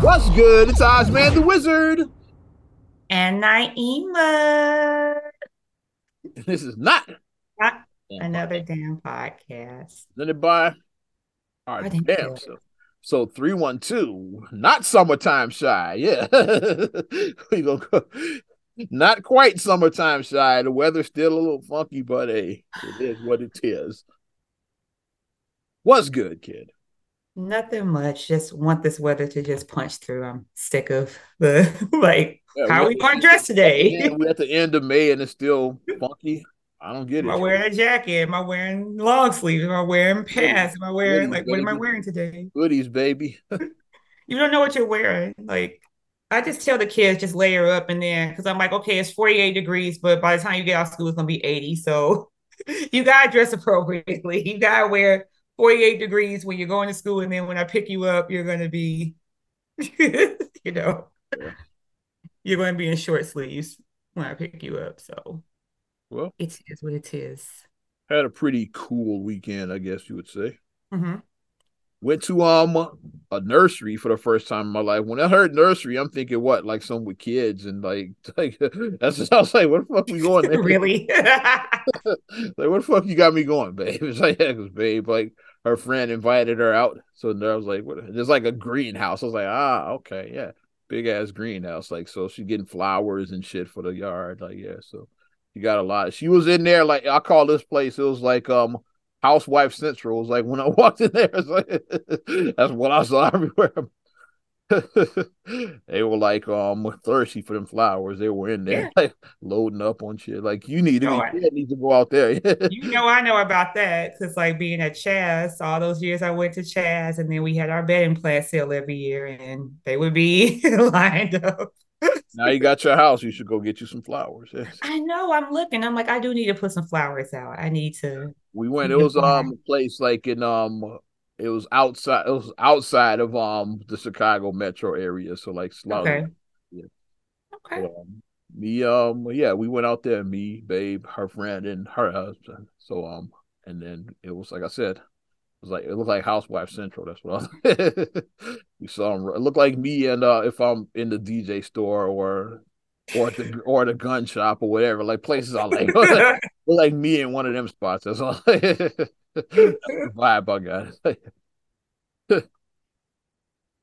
What's good? It's Ozman the Wizard. And Naima. This is not, not another damn podcast. Then it by all right, damn. So, so 312, not summertime Chi. Yeah. we gonna go. Not quite summertime Chi. The weather's still a little funky, but hey, it is what it is. What's good, kid? Nothing much. Just want this weather to just punch through. I'm sick of the like. Yeah, how are we going to dress today? we're at the end of May and it's still funky. I don't get am it. Am I wearing a jacket? Am I wearing long sleeves? Am I wearing pants? Am I wearing like what am I wearing today? Hoodies, baby. you don't know what you're wearing. Like I just tell the kids just layer up and then because I'm like, okay, it's 48 degrees, but by the time you get out of school, it's gonna be 80. So you gotta dress appropriately. You gotta wear 48 degrees when you're going to school, and then when I pick you up, you're going to be, you know, yeah. you're going to be in short sleeves when I pick you up. So, well, it is what it is. Had a pretty cool weekend, I guess you would say. Mm-hmm. Went to um a nursery for the first time in my life. When I heard nursery, I'm thinking what, like some with kids and like like that's just I was like, what the fuck we going there? really? like what the fuck you got me going, babe? It's like yeah, babe, like her friend invited her out. So I was like, what there's like a greenhouse. I was like, ah, okay, yeah. Big ass greenhouse. Like, so she's getting flowers and shit for the yard. Like, yeah, so you got a lot. She was in there, like I call this place, it was like um Housewife Central. It was like when I walked in there, like, that's what I saw everywhere. they were like um thirsty for them flowers. They were in there yeah. like loading up on shit. Like you need to oh, be, need to go out there. you know, I know about that because like being at Chaz, all those years I went to Chaz, and then we had our bedding plant sale every year, and they would be lined up. now you got your house. You should go get you some flowers. I know. I'm looking. I'm like, I do need to put some flowers out. I need to. We went. It was um a place like in um it was outside. It was outside of um the Chicago metro area. So like slightly. Okay. Yeah. Okay. So, um, me um yeah we went out there me babe her friend and her husband so um and then it was like I said it was like it looked like Housewife Central. That's what I was. we saw him. It looked like me and uh, if I'm in the DJ store or or the or the gun shop or whatever, like places I like, like me in one of them spots. That's all. Vibe I got.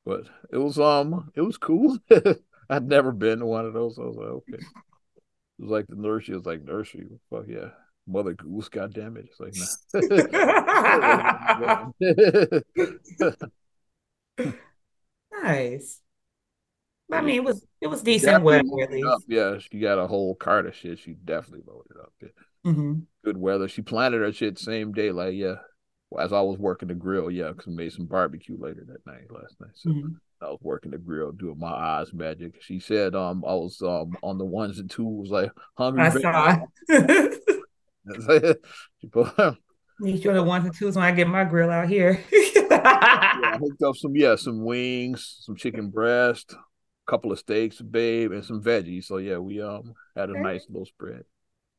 but it was um it was cool. I'd never been to one of those. I was like, okay. It was like the nursery. It was like nursery. Fuck yeah. Mother Goose, God damn it. It's like nah. nice. I mean, it was it was decent weather. Yeah, she got a whole cart of shit. She definitely loaded up. Yeah. Mm-hmm. Good weather. She planted her shit same day. Like yeah, as I was working the grill. Yeah, because we made some barbecue later that night last night. So mm-hmm. I was working the grill, doing my eyes magic. She said, um, I was um on the ones and twos, like hungry. I saw. she put, you the ones and twos when I get my grill out here. yeah, I hooked up some yeah, some wings, some chicken breast, a couple of steaks, babe, and some veggies. So yeah, we um had a nice little spread.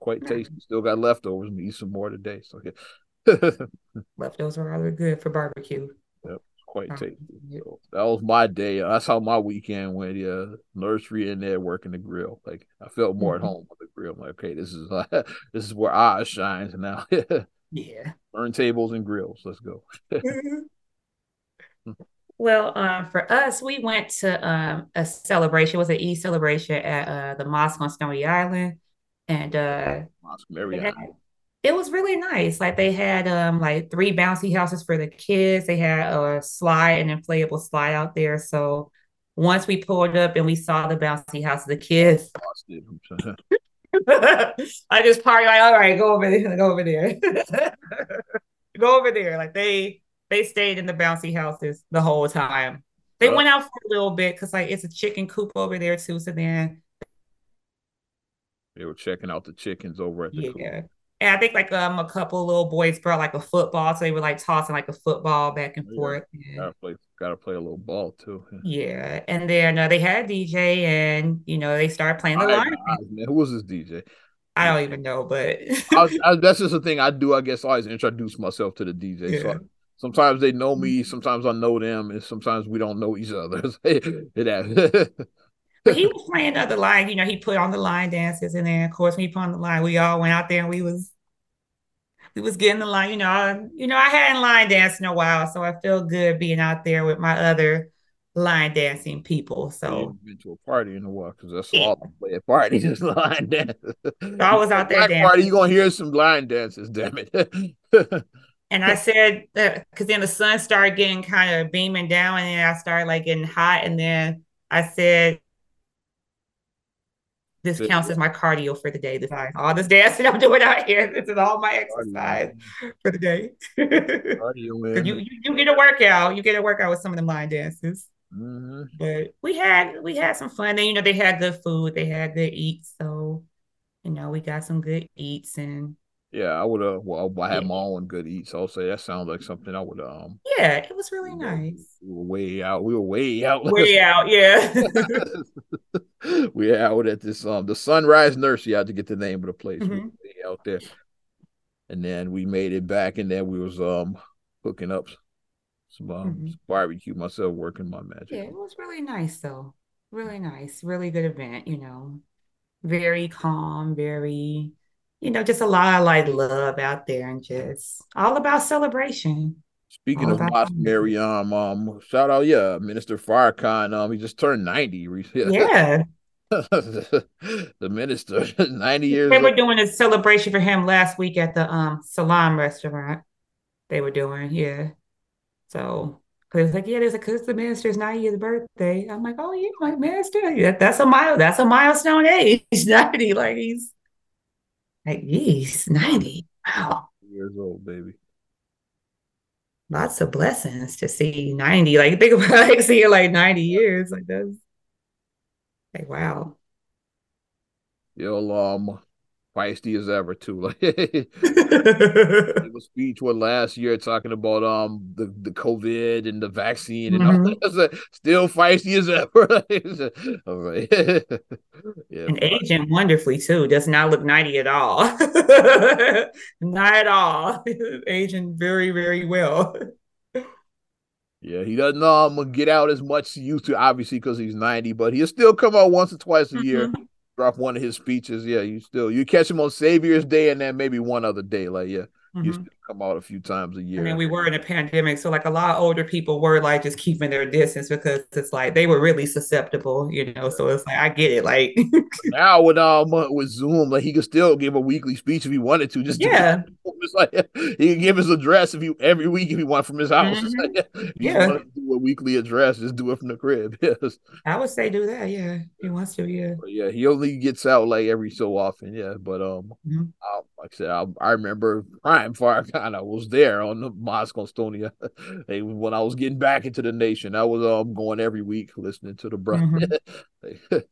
Quite tasty. Still got leftovers. We eat some more today. So yeah. Leftovers are rather good for barbecue. Yep, quite tasty. So that was my day. That's how my weekend went. Yeah, nursery in there working the grill. Like I felt more mm-hmm. at home with the grill. I'm like, okay, this is uh, this is where I shines now. yeah, Earn tables and grills. Let's go. Well, um, for us, we went to um, a celebration. It was an Eid celebration at uh, the mosque on Snowy Island, and uh, Mary it was really nice. Like they had um like three bouncy houses for the kids. They had a slide, an inflatable slide out there. So once we pulled up and we saw the bouncy house of the kids. I just party like, all right, go over there, go over there. go over there. Like they they stayed in the bouncy houses the whole time. They went out for a little bit because like it's a chicken coop over there too. So then they were checking out the chickens over at the yeah. Coop. And I think like um a couple little boys brought like a football, so they were like tossing like a football back and yeah. forth. Gotta play, gotta play a little ball too. Yeah, and then uh, they had a DJ, and you know they started playing the line. Who was this DJ? I don't even know, but I was, I, that's just the thing I do. I guess I always introduce myself to the DJ. Yeah. So sometimes they know me, sometimes I know them, and sometimes we don't know each other. it but he was playing other line, you know, he put on the line dances, and then of course when he put on the line, we all went out there and we was we was getting the line, you know, I, you know, I hadn't line danced in a while, so I feel good being out there with my other line dancing people. So been to a party in a while because that's yeah. all I play at parties is line dance. So I was out there dancing. Party, you gonna hear some line dances, damn it. and I said that because then the sun started getting kind of beaming down, and then I started like getting hot, and then I said this counts as my cardio for the day. This all this dancing I'm doing out here. This is all my exercise for the day. cardio, you, you, you get a workout. You get a workout with some of the line dances. Mm-hmm. But we had we had some fun. And you know, they had good food, they had good eats. So, you know, we got some good eats and yeah, I would have. Well, I had my own good eats. I'll say that sounds like something I would. Um. Yeah, it was really nice. We were way out. We were way out. Way out. Yeah. we out at this um the Sunrise Nursery. I had to get the name of the place. Mm-hmm. We out there, and then we made it back, and then we was um hooking up some, um, mm-hmm. some barbecue myself, working my magic. Yeah, it was really nice though. Really nice. Really good event. You know, very calm. Very you know, just a lot of like love out there and just all about celebration. Speaking all of Mosque Maryam, um, shout out, yeah, Minister Farrakhan. Um, he just turned 90. Yeah. the minister, 90 years They were old. doing a celebration for him last week at the um Salam restaurant. They were doing, yeah. So because like, yeah, there's a because the minister's 90th birthday. I'm like, oh yeah, my minister. Yeah, that's a mile, that's a milestone age. 90. Like he's like, geez, 90. Wow. Years old, baby. Lots of blessings to see 90. Like, think about like seeing like 90 years. Like, that's like, wow. Yo, um, feisty as ever too. Like it was speech one last year talking about um the, the COVID and the vaccine and mm-hmm. all that. Still feisty as ever. yeah, and aging wonderfully too. Does not look 90 at all. not at all. aging very, very well. Yeah, he doesn't um get out as much as he used to, obviously, because he's 90, but he'll still come out once or twice a mm-hmm. year drop one of his speeches, yeah, you still you catch him on Savior's Day and then maybe one other day. Like, yeah, mm-hmm. you come out a few times a year. I mean, we were in a pandemic, so like a lot of older people were like just keeping their distance because it's like they were really susceptible, you know. So it's like I get it. Like now with um with Zoom, like he could still give a weekly speech if he wanted to. Just yeah, it's like he can give his address if he every week if he want from his house. Mm-hmm. Like, yeah, do a weekly address, just do it from the crib. Yes, I would say do that. Yeah, he wants to. Yeah, but yeah, he only gets out like every so often. Yeah, but um, mm-hmm. I, like I said, I, I remember Prime Fire of was there on the Moscow Estonia. when I was getting back into the nation, I was um going every week listening to the brother. Mm-hmm.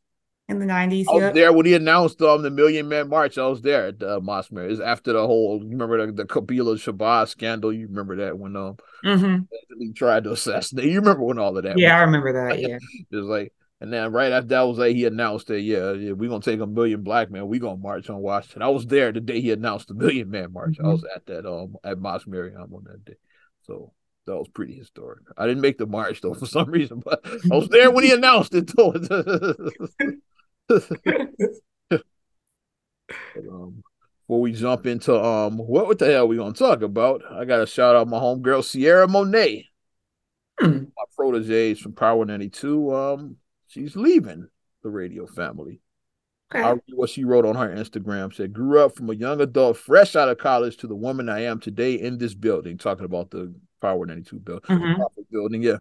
In the nineties, I was yep. there when he announced um the Million Man March. I was there at uh, Mosmer. It's after the whole. You remember the, the Qubilah Shabazz scandal? You remember that when um mm-hmm. he tried to assassinate. You remember when all of that? Yeah, I remember that. Yeah, it was like and then right after that was like he announced that yeah, yeah we're gonna take a million black men, we're gonna march on Washington. I was there the day he announced the million man march. Mm-hmm. I was at that um at Mosque Maryam on that day. So that was pretty historic. I didn't make the march though for some reason, but I was there when he announced it too. um, before we jump into um what, what the hell are we gonna talk about, I gotta shout out my homegirl Cierra Monay. My proteges from Power 92. Um she's leaving the radio family. Okay. I'll read what she wrote on her Instagram. Said, grew up from a young adult, fresh out of college, to the woman I am today in this building. Talking about the Power 92 building. Mm-hmm. building. Yeah.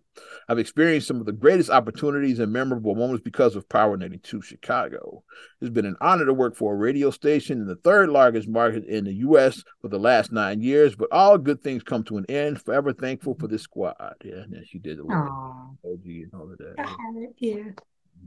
I've experienced some of the greatest opportunities and memorable moments because of Power 92 Chicago. It's been an honor to work for a radio station in the third largest market in the U.S. for the last nine years, but all good things come to an end. Forever thankful for this squad. Yeah. And then she did the emoji and all of that. The heart, yeah.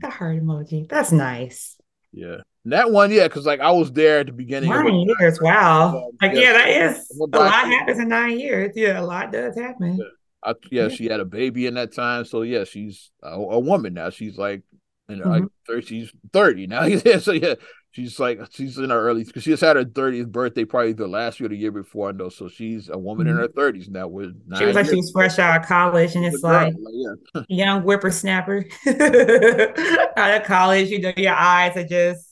The heart emoji. That's nice. Yeah. That one, yeah, because like I was there at the beginning. Nine years, wow. Um, like, yeah, yeah, that is a lot happens in nine years. Yeah, a lot does happen. Yeah. I, yeah, yeah, she had a baby in that time. So yeah, she's a, a woman now. She's like, you know, mm-hmm. like 30, she's 30 now. so yeah, she's like she's in her early because she just had her 30th birthday probably the last year or the year before I know, so she's a woman mm-hmm. in her 30s now with she was like she was fresh out of college and it's like, like yeah. young whippersnapper out of college you know your eyes are just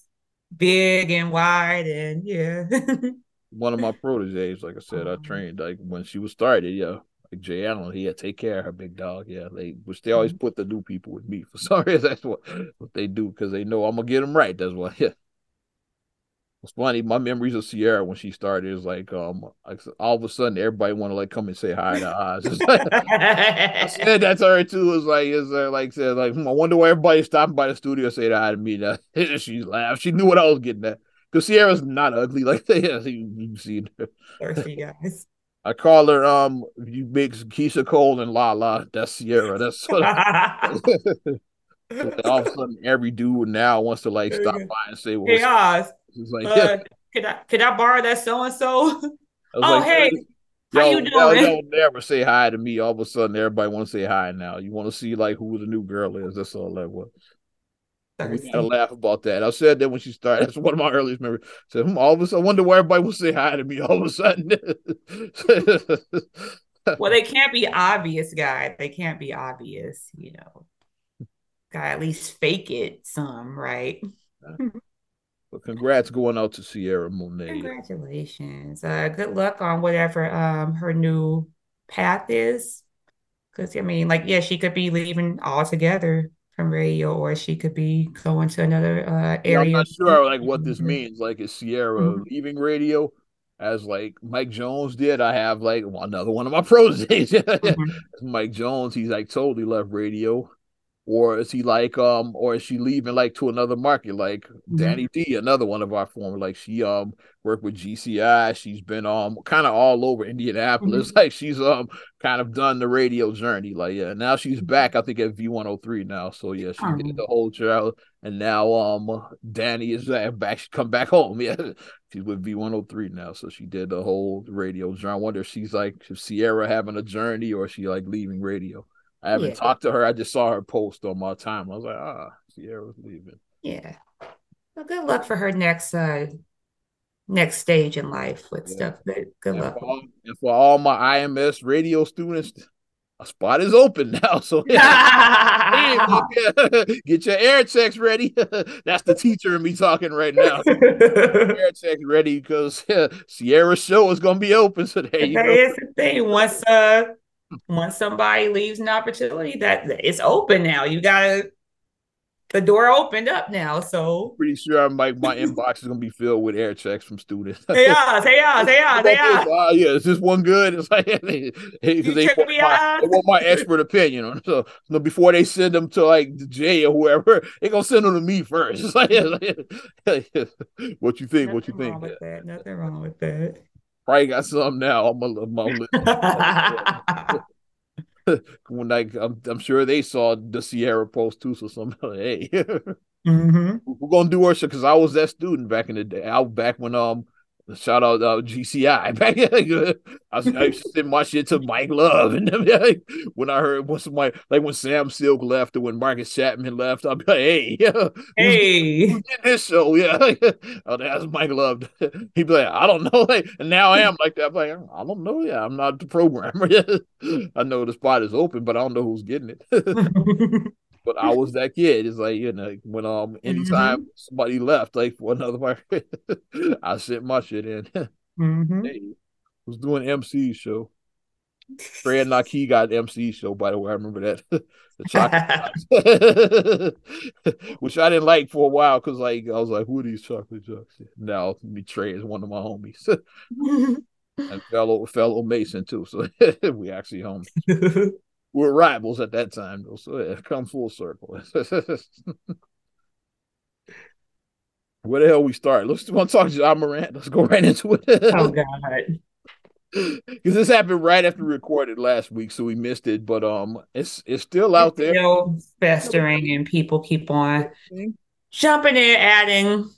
big and wide and yeah one of my proteges like i said i trained like when she was started yeah like Jay Allen, he had take care of her big dog. Yeah, they which they always mm-hmm. put the new people with me for some reason. That's what what they do because they know I'm gonna get them right. That's why. Yeah. It's funny. My memories of Cierra when she started is like um like all of a sudden everybody want to like come and say hi to Oz. Like, I said that to her too. It's like is uh, like said like hmm, I wonder why everybody stopping by the studio say hi to me. Now she laughed. She knew what I was getting at because Cierra's not ugly like that. Yeah, you, you see her. Thirsty guys. I call her um you mix Keyshia Cole and Lala. That's Cierra. That's all of a sudden every dude now wants to like stop by and say, well, "Hey Oz, like, uh, yeah. could I could I borrow that so and so?" Oh like, hey, how you doing? Y'all don't never say hi to me. All of a sudden, everybody want to say hi now. You want to see like who the new girl is. That's all that was. We gotta laugh about that. I said that when she started. That's one of my earliest memories. I said, hmm, all of a sudden, I wonder why everybody will say hi to me all of a sudden. well, they can't be obvious, guy. They can't be obvious, you know. Gotta at least fake it some, right? But congrats going out to Cierra Monay. Congratulations. Uh, good luck on whatever um her new path is. Because I mean, like, yeah, she could be leaving altogether from radio, or she could be going to another uh, area. Yeah, I'm not sure like what this means. Like, is Cierra mm-hmm. leaving radio? As like Mike Jones did, I have like another one of my pros. mm-hmm. Mike Jones, he's like totally left radio or is he like um or is she leaving like to another market? Like mm-hmm. Danny D another one of our former like she um worked with GCI she's been um kind of all over Indianapolis. Mm-hmm. like she's um kind of done the radio journey. Like yeah now she's back I think at V103 now. So yeah she oh. did the whole travel and now um Danny is back she come back home. Yeah she's with V103 now. So she did the whole radio journey. I wonder if she's like if Cierra having a journey or she like leaving radio I haven't yeah. talked to her. I just saw her post on my time. I was like, ah, Cierra's leaving. Yeah. Well, good luck for her next uh next stage in life with yeah. stuff. Good, good and luck. For all, and for all my IMS radio students, a spot is open now. So yeah. get your air checks ready. That's the teacher and me talking right now. air checks ready because Cierra's show is gonna be open. So there you that go. is the thing. Once uh once somebody leaves an opportunity, that it's open now. You gotta the door opened up now. So pretty sure my my inbox is gonna be filled with air checks from students. hey yeah, hey yeah, hey yeah, hey yeah. Uh, yeah, is this one good? It's like hey, they, they, want my, they want my expert opinion on so, so before they send them to like the J or whoever, they gonna send them to me first. It's like, what you think? Nothing what you think? That. Nothing wrong with that. Probably got some now on my, my list. when I, I'm, I'm sure they saw the Cierra post too. So some hey, mm-hmm. we're gonna do worship because I was that student back in the day. Out back when um Shout out uh, GCI. I, was, I used to send my shit to Mike Love, and like, when I heard when somebody like when Sam Silk left or when Marcus Chapman left, I'd be like, "Hey, yeah, hey, who's, this show?" Yeah, oh, that's Mike Love. He'd be like, "I don't know," like, and now I am like that. I'm like, I don't know. Yeah, I'm not the programmer. I know the spot is open, but I don't know who's getting it but I was that kid. It's like you know when um anytime mm-hmm. somebody left like for another market, I sent my shit in. mm-hmm. hey, was doing MC show. Fred Naki got MC show by the way. I remember that the chocolate which I didn't like for a while because like I was like, who are these chocolate jocks? Now me Trey is one of my homies. and fellow fellow Mason too. So we actually homies we're rivals at that time. So yeah, come full circle. Where the hell we start? Let's want to talk to Ja Morant. Let's go right into it. oh God. Because this happened right after we recorded last week, so we missed it. But um, it's it's still out it's there, still festering, and people keep on jumping in, adding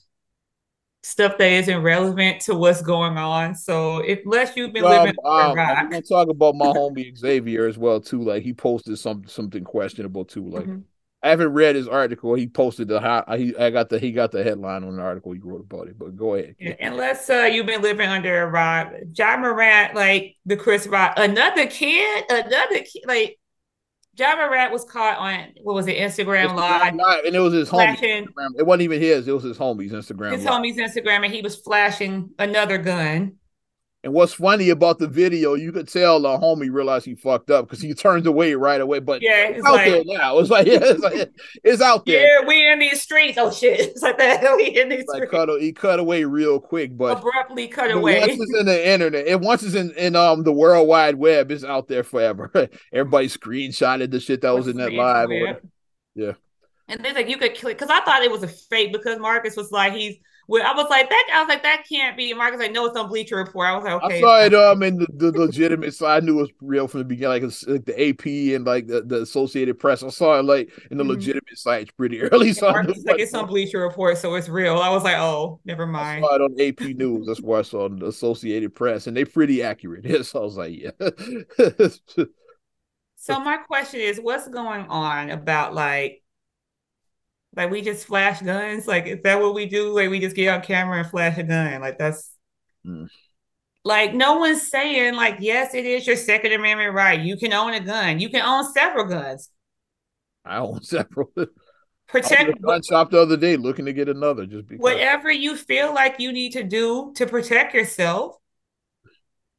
stuff that isn't relevant to what's going on. So if unless you've been living um, I'm gonna talk about my homie Xavier as well too. Like he posted some something questionable too. Like mm-hmm. I haven't read his article. He posted the he I got the he got the headline on the article he wrote about it. But go ahead. Unless uh, you've been living under a rock, Ja Morant, like the Chris Rock, another kid, another kid, like Ja Morant was caught on what was it, Instagram, Instagram live, live, and it was his homie. It wasn't even his; it was his homie's Instagram. His live. homie's Instagram, and he was flashing another gun. And what's funny about the video, you could tell the homie realized he fucked up because he turns away right away. But yeah, it's, out like, there now. It's like, yeah, it's, like, it's out there. Yeah, we in these streets. Oh shit! It's like that. We in these like cut, he cut away real quick, but abruptly cut away. Once it's in the internet, and once it's in, in um the World Wide Web, it's out there forever. Everybody screenshotted the shit that was in that live. Yeah. And then like you could click because I thought it was a fake because Marcus was like he's well, I was like that. I was like that can't be. Marcus like no, it's on Bleacher Report. I was like okay. I saw it um in the, the legitimate side. I knew it was real from the beginning, like, like the AP and like the, the Associated Press. I saw it like in the mm-hmm. legitimate sites pretty early. So Marcus like, like it's on Bleacher Report, so it's real. I was like, oh, never mind. I saw it on AP News. That's where I saw the Associated Press, and they're pretty accurate. so I was like, yeah. so my question is, what's going on about like like we just flash guns? Like is that what we do? Like we just get on camera and flash a gun? Like that's mm. like no one's saying like yes, it is your Second Amendment right. You can own a gun. You can own several guns. I own several. Protect gun shop the other day looking to get another. Just because. whatever you feel like you need to do to protect yourself,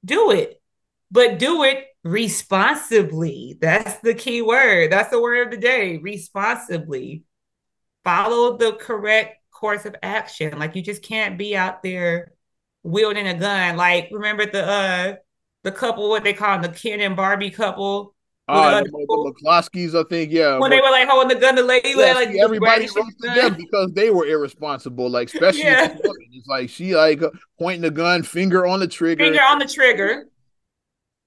do it, but do it responsibly. That's the key word. That's the word of the day. Responsibly follow the correct course of action. Like you just can't be out there wielding a gun. Like remember the uh the couple, what they call them, the Ken and Barbie couple. Uh, the, the McCloskeys, I think, yeah. When but, they were like holding the gun to lady, yeah, like everybody roasted them because they were irresponsible. Like especially yeah. it's like she like pointing the gun, finger on the trigger, finger on the trigger,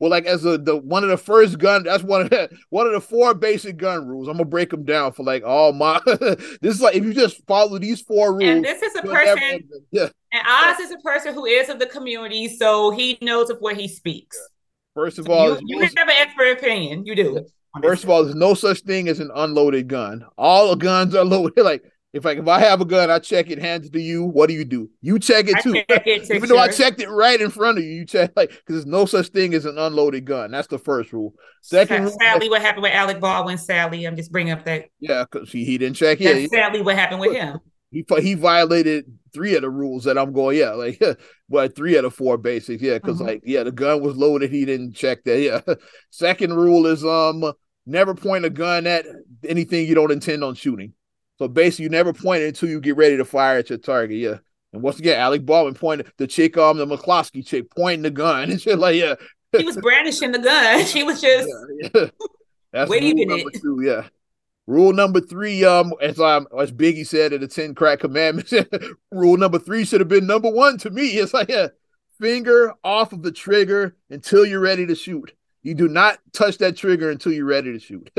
well, like as a the one of the first gun, that's one of the one of the four basic gun rules. I'm gonna break them down for like all my. this is like if you just follow these four rules. And this is a person. yeah. And Oz is a person who is of the community, so he knows of what he speaks. First of all, you, you have an expert opinion. You do. First of all, there's no such thing as an unloaded gun. All the guns are loaded. Like if I if I have a gun, I check it, hands it to you. What do you do? You check it too. Check it Even though I checked it right in front of you, you check like because there's no such thing as an unloaded gun. That's the first rule. Second, rule, sadly, what happened with Alec Baldwin? Sally, I'm just bringing up that. Yeah, because he, he didn't check it. Sadly, what happened with him? He he violated three of the rules that I'm going. Yeah, like but three out of the four basics. Yeah, because mm-hmm. like yeah, the gun was loaded. He didn't check that. Yeah. Second rule is um never point a gun at anything you don't intend on shooting. So basically, you never point it until you get ready to fire at your target. Yeah. And once again, Alec Baldwin pointed the chick um the McCloskey chick pointing the gun and shit like yeah. He was brandishing the gun. She was just yeah, yeah. That's waving it. Two, yeah. Rule number three, um, as um as Biggie said in the Ten Crack Commandments, rule number three should have been number one to me. It's like yeah, finger off of the trigger until you're ready to shoot. You do not touch that trigger until you're ready to shoot.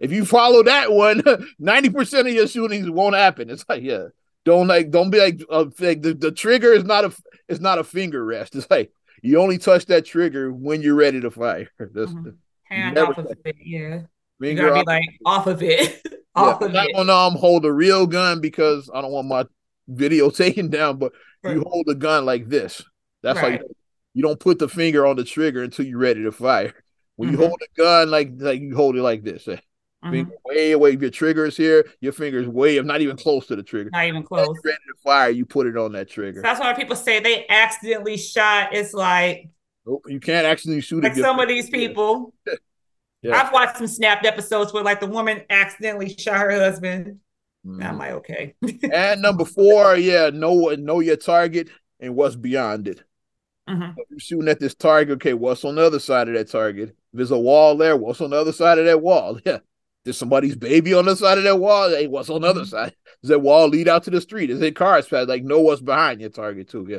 if you follow that one, 90% of your shootings won't happen. It's like, yeah. Don't like don't be like, uh, like the, the trigger is not a it's not a finger rest. It's like you only touch that trigger when you're ready to fire. mm-hmm. Hand off of it, yeah. You gotta be like off of it. off yeah, of I'm it. gonna um, hold a real gun because I don't want my video taken down, but right. you hold a gun like this. That's right. like you don't put the finger on the trigger until you're ready to fire. When mm-hmm. you hold a gun like like you hold it like this, mm-hmm. finger way away. If your trigger is here, your finger is way. I'm not even close to the trigger. Not even close. ready to fire, you put it on that trigger. So that's why people say they accidentally shot. It's like nope, you can't accidentally shoot. Like some of these people. yeah. I've watched some snapped episodes where like the woman accidentally shot her husband. Mm-hmm. I'm like, okay. and number four, yeah, know know your target and what's beyond it. Mm-hmm. You're shooting at this target. Okay, what's on the other side of that target? If there's a wall there, what's on the other side of that wall? Yeah. There's somebody's baby on the side of that wall. Hey, what's on the other mm-hmm. side? Does that wall lead out to the street? Is it cars past? Like, know what's behind your target too. Yeah.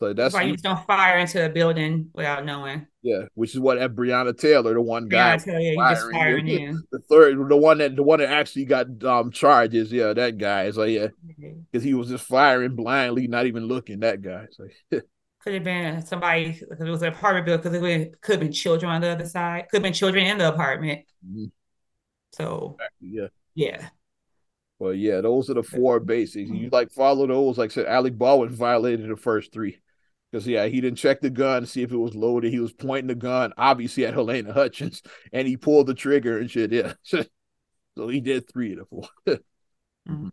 So that's why you don't fire into a building without knowing. Yeah, which is what at Breonna Taylor, the one guy, Taylor, firing, firing in. the third, the one that the one that actually got um charges. Yeah, that guy. is like yeah, because he was just firing blindly, not even looking. That guy. So could have been somebody because it was an apartment building because it could have been children on the other side. Could have been children in the apartment. Mm-hmm. So yeah. Yeah. Well, yeah, those are the four basics. You like follow those. Like I said, Alec Baldwin violated the first three. Because yeah, he didn't check the gun to see if it was loaded. He was pointing the gun, obviously at Halyna Hutchins, and he pulled the trigger and shit. Yeah. so he did three of the 4 mm-hmm.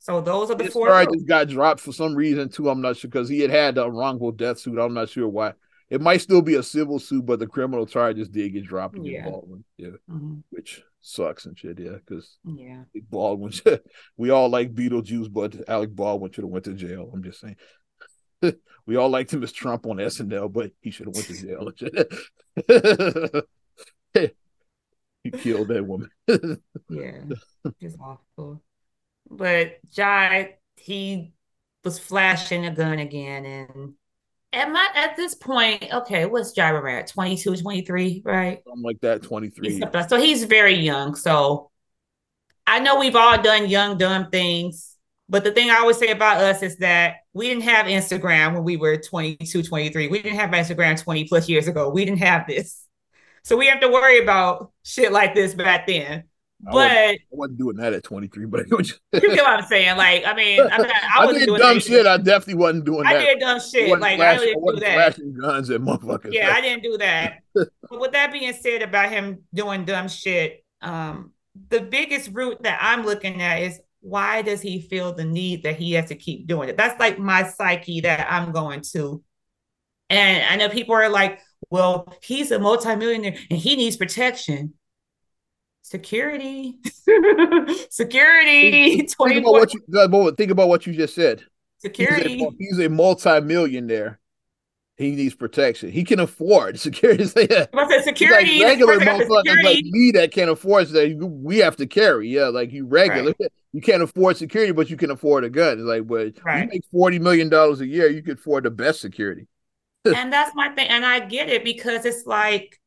So those are the His four. Charges got dropped for some reason too. I'm not sure because he had had a wrongful death suit. I'm not sure why. It might still be a civil suit, but the criminal charges did get dropped yeah. Baldwin. Yeah, mm-hmm. which sucks and shit. Yeah, because yeah, Baldwin. we all like Beetlejuice, but Alec Baldwin should have went to jail. I'm just saying. we all liked him as Trump on SNL, but he should have went to jail. he killed that woman. yeah, it's awful. But Ja, he was flashing a gun again, and at my at this point, okay, what's Ja at? 22, 23, right? Something like that, 23. So he's very young. So I know we've all done young, dumb things. But the thing I always say about us is that we didn't have Instagram when we were 22, 23. We didn't have Instagram 20 plus years ago. We didn't have this. So we have to worry about shit like this back then. But I wasn't, I wasn't, doing that at 23, but you get what I'm saying. Like, I mean, I, mean, I, I did dumb shit. I definitely wasn't doing I that. I did dumb shit. Like, I didn't do that. Flashing guns at motherfuckers. Yeah, I didn't do that. but with that being said, about him doing dumb shit, um, the biggest root that I'm looking at is why does he feel the need that he has to keep doing it? That's like my psyche that I'm going to. And I know people are like, well, he's a multimillionaire and he needs protection. Security. Security. Think, think about what you think about what you just said. Security. He's a, he's a multimillionaire. He needs protection. He can afford security. But security, like regular motherfuckers like me that can't afford that we have to carry. Yeah, like you regular, right. you can't afford security, but you can afford a gun. It's like, but right. you make forty million dollars a year, you can afford the best security. and that's my thing, and I get it because it's like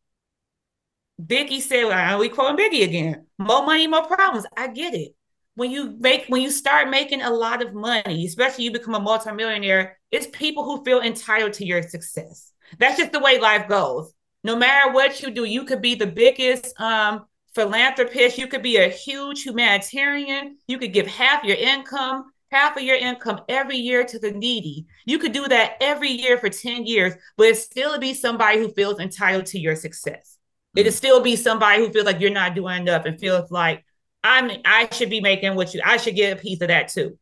Biggie said, well, we quoting Biggie again. More money, more problems. I get it. When you make when you start making a lot of money, especially you become a multimillionaire, it's people who feel entitled to your success. That's just the way life goes. No matter what you do, you could be the biggest um, philanthropist, you could be a huge humanitarian, you could give half your income, half of your income every year to the needy. You could do that every year for 10 years, but it still be somebody who feels entitled to your success. It'll mm-hmm. still be somebody who feels like you're not doing enough and feels like I'm I should be making what you I should get a piece of that too.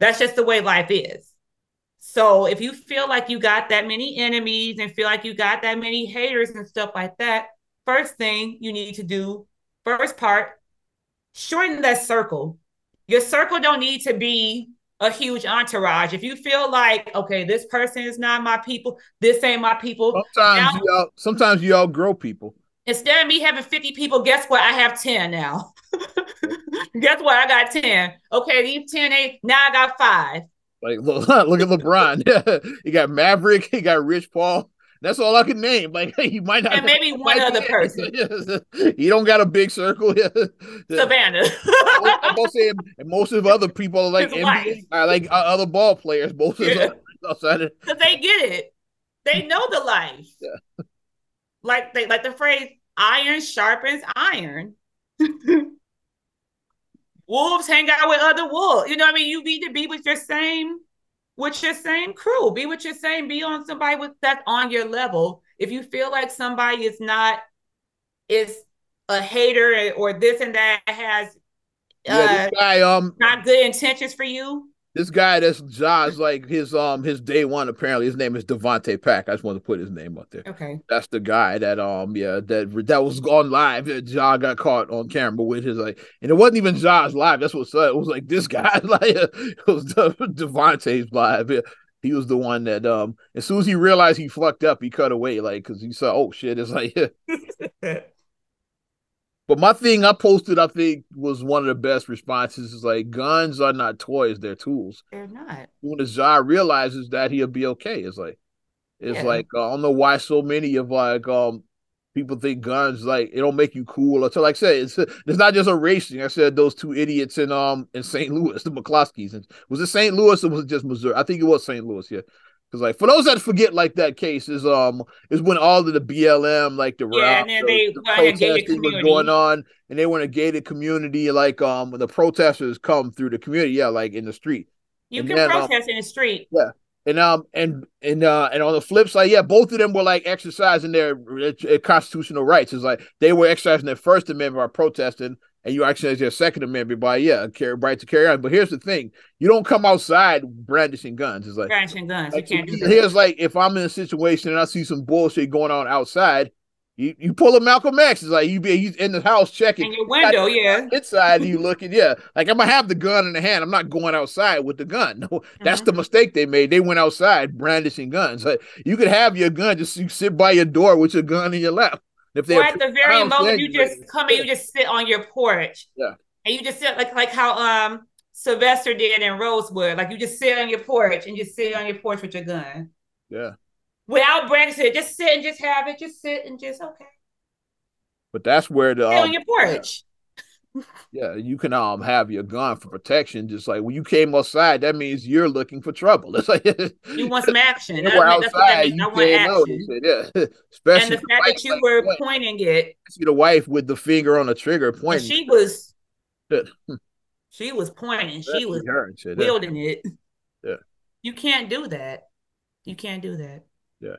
That's just the way life is. So if you feel like you got that many enemies and feel like you got that many haters and stuff like that, first thing you need to do, first part, shorten that circle. Your circle don't need to be a huge entourage. If you feel like, okay, this person is not my people, this ain't my people. Sometimes now, you all, sometimes you outgrow people. Instead of me having 50 people, guess what? I have 10 now. guess what? I got 10. Okay, these 10 ain't now I got five. Like look, look at LeBron. he got Maverick, he got Rich Paul. That's all I can name. Like he might not and maybe one other person. he don't got a big circle. Savannah. I'm most of the other people are like NBA, are like uh, other ball players. Most of them because they get it. They know the life. Yeah like they like the phrase iron sharpens iron. wolves hang out with other wolves. You know what I mean? You need to be with your same with your same crew. Be with your same, be on somebody with that's on your level. If you feel like somebody is not is a hater or this and that has yeah, uh, guy, um not good intentions for you, this guy that's Ja's like his um his day one apparently his name is Devonte Pack. I just want to put his name up there. Okay. That's the guy that um yeah that that was on live. Ja got caught on camera with his like and it wasn't even Ja's live. That's what it was like this guy like it was Devonte's live. Yeah. He was the one that um as soon as he realized he fucked up, he cut away like because he saw oh shit it's like But my thing I posted, I think, was one of the best responses. Is like guns are not toys; they're tools. They're not. When Ja realizes that, he'll be okay. It's like, it's yeah. like uh, I don't know why so many of like um people think guns like it'll make you cool. So like I said, it's it's not just a racing. I said those two idiots in um in St. Louis, the McCloskeys. And was it St. Louis or was it just Missouri? I think it was St. Louis. Yeah, Because like for those that forget, like that case is um is when all of the BLM like the yeah, and then they the protesting was going on, and they were in a gated community. Like um when the protesters come through the community, yeah, like in the street. You and can then, um, protest um, in the street. Yeah, and um and and uh and on the flip side, yeah, both of them were like exercising their uh, constitutional rights. It's like they were exercising their First Amendment by protesting, and you actually as your second amendment by yeah carry right to carry on but here's the thing you don't come outside brandishing guns it's like brandishing guns like, you can't do that. here's like if i'm in a situation and i see some bullshit going on outside you, you pull a Malcolm X. It's like you be he's in the house checking in your window, yeah. Inside, you looking, yeah. Like I'm gonna have the gun in the hand. I'm not going outside with the gun. No, that's mm-hmm. the mistake they made. They went outside brandishing guns. Like you could have your gun, just you sit by your door with your gun in your lap. If they at the very moment you just come and you just sit on your porch. Yeah. And you just sit like like how um Sylvester did in Rosewood. Like you just sit on your porch and just sit on your porch with your gun. Yeah. Without brandishing just sit and just have it. Just sit and just okay. But that's where the sit um, on your porch. Yeah, you can um have your gun for protection. Just like when you came outside, that means you're looking for trouble. It's like you want some action. You were outside, you notice it. Yeah, especially and the fact that you like were pointing, pointing it. See the wife with the finger on the trigger pointing. She was. she was pointing. She was wielding it. Yeah. You can't do that. You can't do that. Yeah.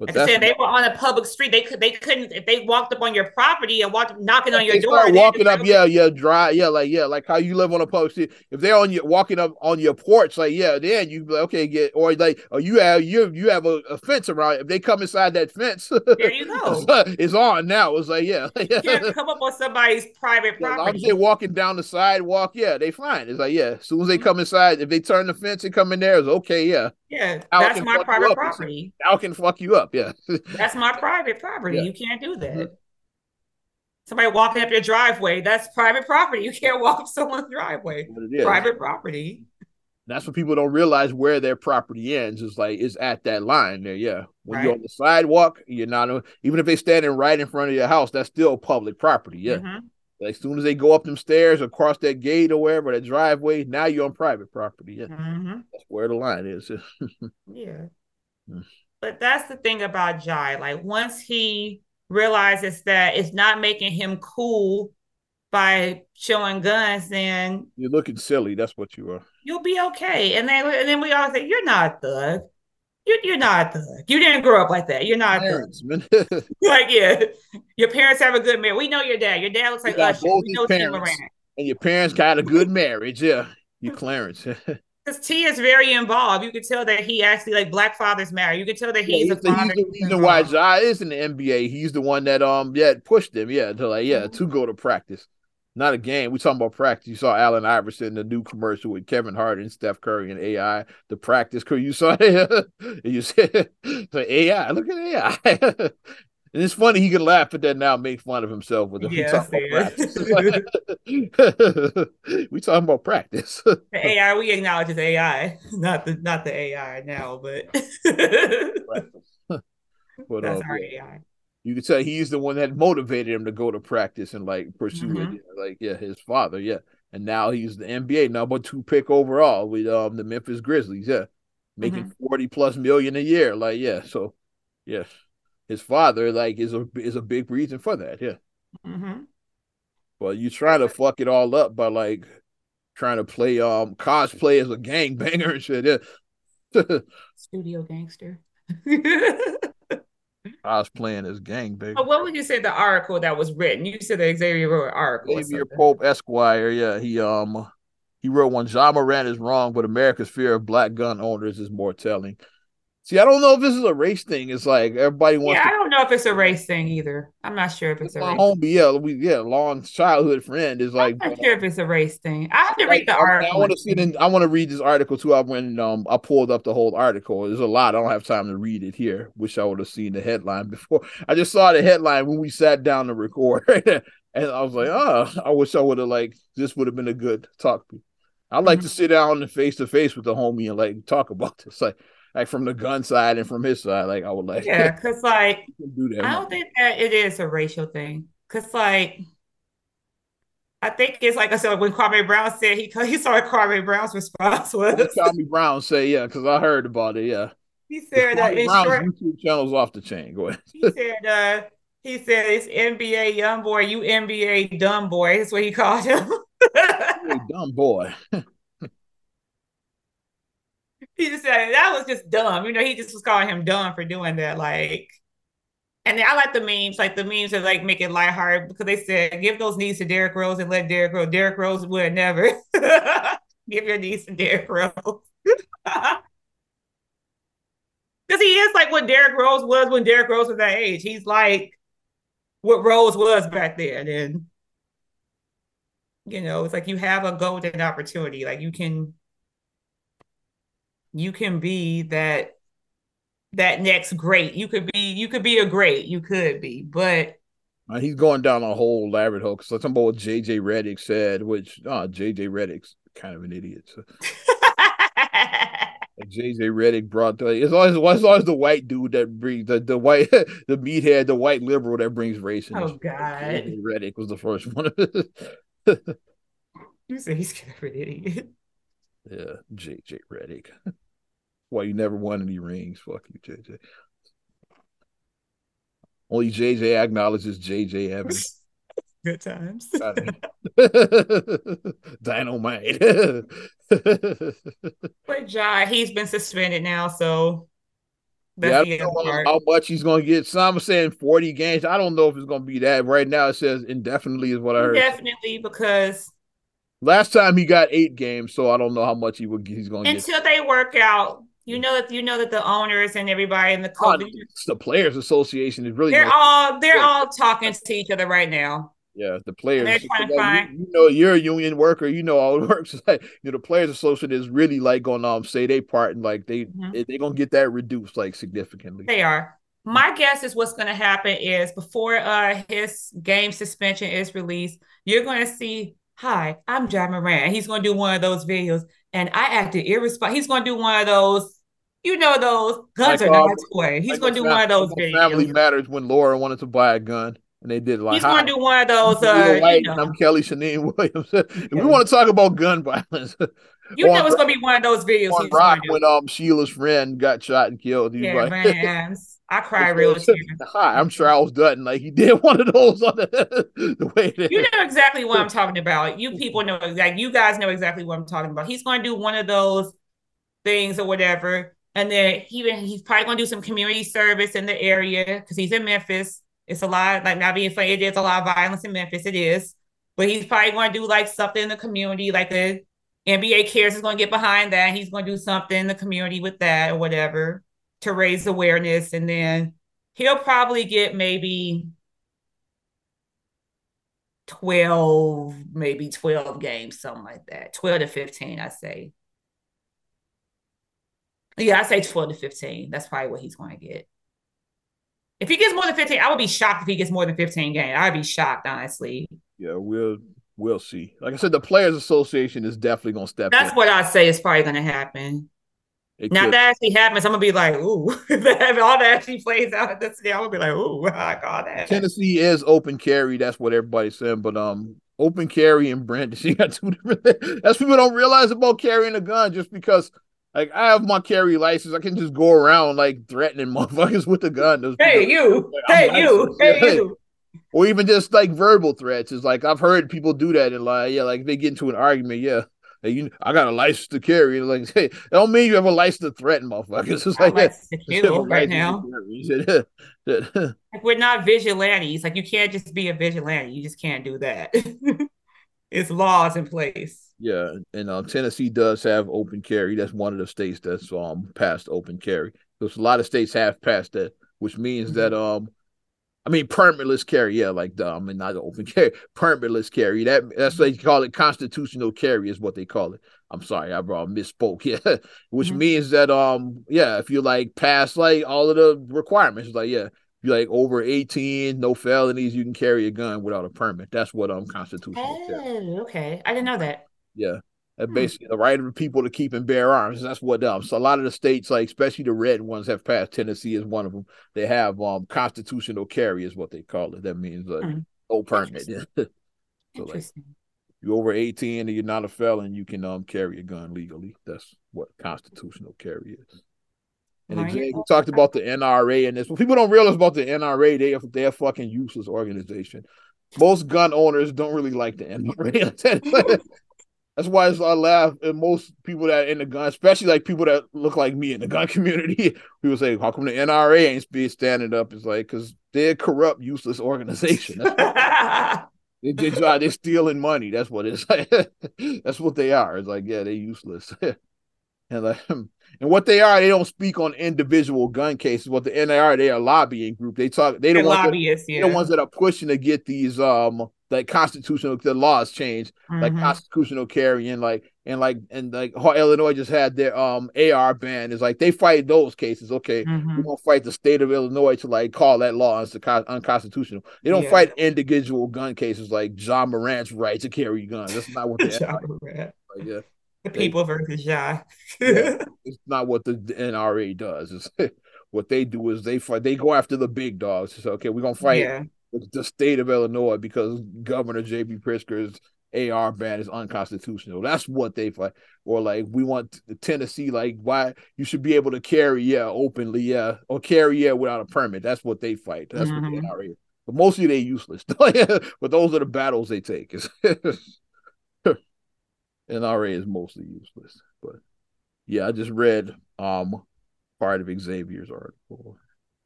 But like I said, they were on a public street. They could, they couldn't. If they walked up on your property and walked knocking on your door, walking up, yeah, yeah, dry, yeah, like yeah, like how you live on a public street. If they're on your walking up on your porch, like yeah, then you like, okay, get or like or you have you you have a, a, fence around. If they come inside that fence, there you go. Uh, it's on now. It's like yeah, you can't come up on somebody's private property. Yeah, as they walking down the sidewalk, yeah, they fine. It's like yeah, as soon as they mm-hmm. come inside, if they turn the fence and come in there, it's okay, yeah. Yeah, that's my private property. How can fuck you up? Yeah. that's my private property. Yeah. You can't do that. Mm-hmm. Somebody walking up your driveway, that's private property. You can't walk up someone's driveway. Private property. That's what people don't realize where their property ends. Is like is at that line there. Yeah, when right. you're on the sidewalk, you're not even if they're standing right in front of your house, that's still public property. Yeah. Mm-hmm. Like, as soon as they go up them stairs, across that gate or wherever, that driveway, now you're on private property. Yeah. Mm-hmm. That's where the line is. yeah. Mm. But that's the thing about Ja. Like, once he realizes that it's not making him cool by showing guns, then you're looking silly. That's what you are. You'll be okay. And then, and then we all say, You're not a thug. You're, you're not a thug. You didn't grow up like that. You're not parents, a thug. like, yeah. Your parents have a good marriage. We know your dad. Your dad looks like us. We know parents, And your parents got a good marriage. Yeah. You Clarence. Because T is very involved. You can tell that he actually like Black fathers marry. You can tell that he's, yeah, he's, a he's the reason why Ja is in the NBA. He's the one that um yeah pushed him yeah to like yeah mm-hmm. to go to practice not a game. We talking about practice. You saw Allen Iverson, the new commercial with Kevin Hart and Steph Curry and AI, the practice crew. You saw it. you said the AI. Look at AI. and it's funny he can laugh at that now, make fun of himself with the yeah, we talking about practice. we talking about practice. the AI we acknowledge is AI, not the not the AI now, but, but that's uh, our AI you could say he's the one that motivated him to go to practice and like pursue mm-hmm. it. Like, yeah, his father, yeah. And now he's the NBA number two pick overall with um the Memphis Grizzlies, yeah. Making mm-hmm. 40 plus million a year. Like, yeah. So yes. His father, like, is a is a big reason for that, yeah. Mm-hmm. Well, you trying to fuck it all up by like trying to play um cosplay as a gangbanger and shit. Yeah. Studio gangster. I was playing as gang, baby. But what would you say the article that was written? You said the Xavier wrote an article. Xavier Pope Esquire, yeah. He um he wrote one Ja Morant is wrong, but America's fear of black gun owners is more telling. See, I don't know if this is a race thing. It's like everybody wants. Yeah, to... I don't know if it's a race thing either. I'm not sure if it's a my race. homie, yeah, we yeah, long childhood friend is like. I'm not sure if it's a race thing. I have to read the article. I, I want to see it. In, I want to read this article too. I went um I pulled up the whole article. There's a lot. I don't have time to read it here. Wish I would have seen the headline before. I just saw the headline when we sat down to record, and I was like, oh, I wish I would have like this would have been a good talk. I like mm-hmm. to sit down and face to face with the homie and like talk about this. Like like from the gun side and from his side. Like I would like yeah, because like do that I don't think that it is a racial thing. Cause like I think it's like I said when Kwame Brown said he he saw Kwame Brown's response was Kwame Brown say yeah because I heard about it yeah He said uh, in short, YouTube channels off the chain. Go ahead. he said uh, he said it's NBA young boy, you NBA dumb boy. That's what he called him. dumb boy. he just said that was just dumb. You know, he just was calling him dumb for doing that. Like, and then I like the memes, like the memes that like make it lighthearted because they said give those knees to Derrick Rose and let Derrick Rose. Derrick Rose would never give your knees to Derrick Rose. Because he is like what Derrick Rose was when Derrick Rose was that age. He's like what Rose was back then. And you know, it's like you have a golden opportunity. Like you can you can be that that next great. You could be you could be a great. You could be, but uh, he's going down a whole rabbit hole because something about what JJ Redick said, which oh, JJ Redick's kind of an idiot. So. JJ Reddick brought the it's always it's always the white dude that brings the, the white the meathead, the white liberal that brings race. Oh God, JJ Redick was the first one. you say he's kind of an idiot. Yeah, JJ Redick. Why you never won any rings? Fuck you, JJ. Only JJ acknowledges JJ Evans. Good times. Dynamite. but Ja, he's been suspended now, so that's yeah, I don't know how much he's going to get. Some saying 40 games. I don't know if it's going to be that. Right now, it says indefinitely is what I heard. Definitely, because last time he got eight games, so I don't know how much he would he's going to get. until get. they work out you know that you know that the owners and everybody in the club, oh, the players association is really they're all they're all talking to each other right now. Yeah, the players. they're trying to find. You, you, know, you're a union worker. You know how it works. like you know, the players association is really like going to um say they part and like they mm-hmm. they, they're gonna get that reduced like significantly. They are. My guess is what's going to happen is before uh his game suspension is released, you're going to see, "Hi, I'm Ja Morant." He's going to do one of those videos, and I acted irresponsible. He's going to do one of those you know those guns like, are not uh, toy. He's like gonna do one of those. Family matters when Laura wanted to buy a gun. And they did like he's going to do one of those. Uh, White, you know. I'm Kellie Shanygne Williams. if we want to talk about gun violence, you know it's going to be one of those videos. On Roc when um Sheila's friend got shot and killed. He's yeah, like, man, I cry real tears. Hi, I'm Charles Dutton. Like he did one of those on the, the way. That, you know exactly what I'm talking about. You people know exactly. You guys know exactly what I'm talking about. He's going to do one of those things or whatever and then he he's probably gonna do some community service in the area because he's in Memphis. It's a lot like not being funny. It is a lot of violence in Memphis. It is, but he's probably gonna do like something in the community, like the NBA Cares is gonna get behind that. He's gonna do something in the community with that or whatever to raise awareness, and then he'll probably get maybe 12, maybe 12 games, something like that. 12 to 15, I say. Yeah, I say 12 to 15. That's probably what he's going to get. If he gets more than 15, I would be shocked if he gets more than 15 games. I'd be shocked, honestly. Yeah, we'll we'll see. Like I said, the Players Association is definitely gonna step That's in. what I say is probably gonna happen. It now could. that actually happens, I'm gonna be like, ooh, if all that actually plays out at this day, I'm gonna be like, ooh, I got that. Tennessee is open carry, that's what everybody's saying, but um open carry and Brandon, she got two different that's people don't realize about carrying a gun just because like I have my carry license, I can just go around like threatening motherfuckers with a gun. Those hey people, you, like, hey you, hey yeah. you. Or even just like verbal threats. It's like I've heard people do that and like yeah, like they get into an argument. Yeah, hey, you, I got a license to carry. Like, hey, that don't mean you have a license to threaten motherfuckers. It's like, like yeah, right now. like we're not vigilantes. Like you can't just be a vigilante. You just can't do that. it's laws in place. Yeah, and um, Tennessee does have open carry. That's one of the states that's um passed open carry. Because a lot of states have passed that, which means mm-hmm. that um, I mean permitless carry. Yeah, like the, I mean not open carry, permitless carry. That that's what they call it. Constitutional carry is what they call it. I'm sorry, I brought misspoke. Yeah, which mm-hmm. means that um, yeah, if you like pass like all of the requirements, like yeah, you like over 18, no felonies, you can carry a gun without a permit. That's what um constitutional. Oh, okay. I didn't know that. Yeah. And hmm. basically the right of the people to keep and bear arms. That's what um so a lot of the states, like especially the red ones, have passed. Tennessee is one of them. They have um constitutional carry is what they call it. That means like mm. no permit. so like you're over 18 and you're not a felon, you can um carry a gun legally. That's what constitutional carry is. And exactly, we talked about the NRA and this. What people don't realize about the NRA, they are they're a fucking useless organization. Most gun owners don't really like the NRA. That's why I laugh. And most people that in the gun, especially like people that look like me in the gun community, people say, "How come the NRA ain't be standing up?" It's like because they're corrupt, useless organization. They, they, they're stealing money. That's what it's like. That's what they are. It's like yeah, they're useless. and like and what they are, they don't speak on individual gun cases. What the NAR, they are a lobbying group. They talk. They the lobbyists. That, yeah. the ones that are pushing to get these um like constitutional the laws changed, mm-hmm. like constitutional carry and like and like and like Illinois just had their um AR ban. Is like they fight those cases. Okay, mm-hmm. we're gonna fight the state of Illinois to like call that law unconstitutional. They don't yeah. fight individual gun cases like John Morant's right to carry guns. That's not what they. Ja Morant. Like, yeah. The people they, versus Ja. yeah, it's not what the NRA does. It's what they do is they fight. They go after the big dogs. So okay, we're gonna fight yeah. The state of Illinois because Governor J.B. Pritzker's AR ban is unconstitutional. That's what they fight. Or like we want Tennessee, like why you should be able to carry, yeah, openly, yeah, or carry, yeah, without a permit. That's what they fight. That's mm-hmm. what the NRA. But mostly they useless. but those are the battles they take. NRA is mostly useless. But yeah, I just read um part of Xavier's article.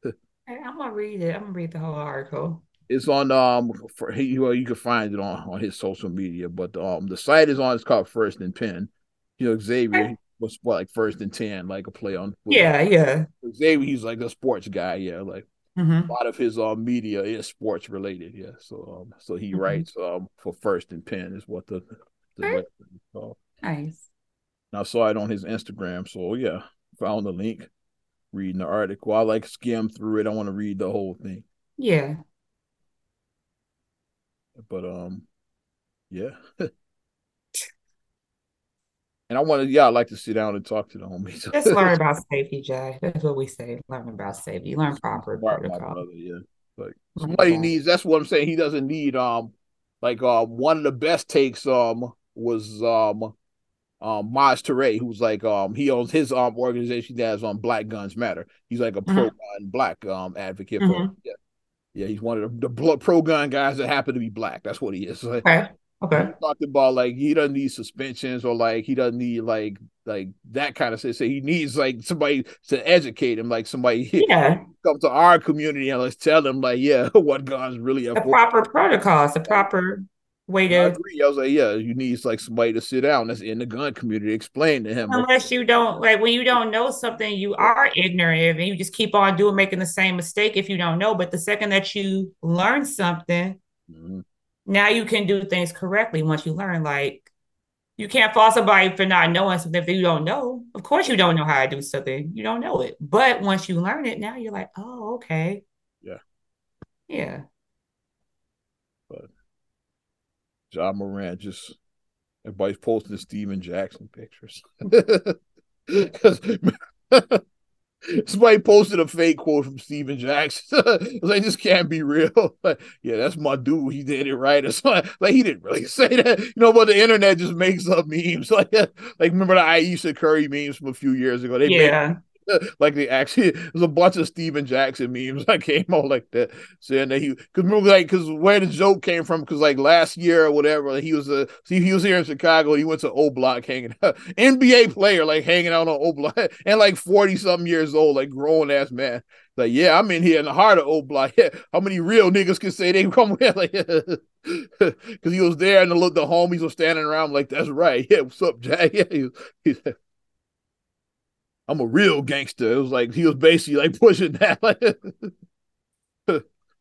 I'm gonna read it. I'm gonna read the whole article. It's on um for he well you can find it on on his social media, but um the site is on. It's called First and Pen. You know Xavier was what like first and ten, like a play on. Yeah, yeah. Xavier, he's like a sports guy. Yeah, like Mm-hmm. A lot of his uh, media is sports related, yeah. So um, so he mm-hmm. writes um for First and Pen is what the the Nice. I saw it on his Instagram, so yeah, found the link, reading the article. I like skim through it. I want to read the whole thing. Yeah. But um, yeah. and I want to, yeah, I like to sit down and talk to the homies. Just learn about safety, Jay. That's what we say. Learn about safety. Learn proper protocol. Brother, yeah. Like somebody needs. That's what I'm saying. He doesn't need um, like um, one of the best takes um was um um Maj Toure, who's like um he owns his um organization that has on um, Black Guns Matter. He's like a mm-hmm. pro gun black um advocate mm-hmm. for yeah. Yeah, he's one of the, the pro gun guys that happen to be black. That's what he is. okay. Okay. He talked about like he doesn't need suspensions or like he doesn't need like like that kind of thing. So he needs like somebody to educate him, like somebody yeah. come to our community and let's tell him like yeah, what guns really the proper protocols, the proper way to. I agree. I was like, yeah, you need like somebody to sit down that's in the gun community, explain to him. Unless you don't like when you don't know something, you are ignorant and you just keep on doing making the same mistake if you don't know. But the second that you learn something, mm-hmm. now you can do things correctly once you learn. Like you can't fault somebody for not knowing something if you don't know. Of course, you don't know how to do something. You don't know it. But once you learn it, now you're like, oh, okay. Yeah. Yeah. Ja Morant just everybody's posting Stephen Jackson pictures. Somebody posted a fake quote from Stephen Jackson. like, this can't be real. Like, yeah, that's my dude. He did it right. Like, he didn't really say that. You know, but the internet just makes up memes. Like, like remember the Ayesha Curry memes from a few years ago? They yeah. Made, like they actually there's a bunch of Stephen Jackson memes that came out like that saying that he because remember like because where the joke came from because like last year or whatever he was a see he was here in Chicago he went to O Block hanging out NBA player like hanging out on O Block and like forty something years old like grown ass man. Like yeah I'm in here in the heart of O Block yeah. How many real niggas can say they come here like because he was there and the the homies were standing around like that's right yeah what's up Jack? Yeah he he, I'm a real gangster. It was like he was basically like pushing that.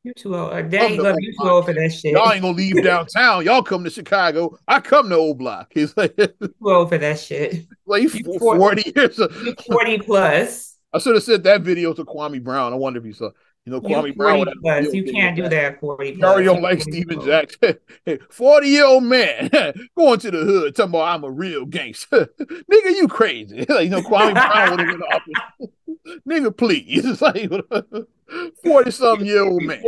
you too old. Uh, Dang, love you too old for that shit. Y'all ain't gonna leave downtown. Y'all come to Chicago. I come to Old Block. He's like too old for that shit. Like you 40, 40 years. Of, 40 plus. I should have said that video to Kwame Brown. I wonder if he saw. You know, Kwame you Brown. Plus. You can't do that 40 plus. You already don't like Stephen Jackson. 40 year old man going to the hood talking about I'm a real gangster. Nigga, you crazy. like, you know, Kwame Brown would have been office. Nigga, please. It's like 40 something year old man.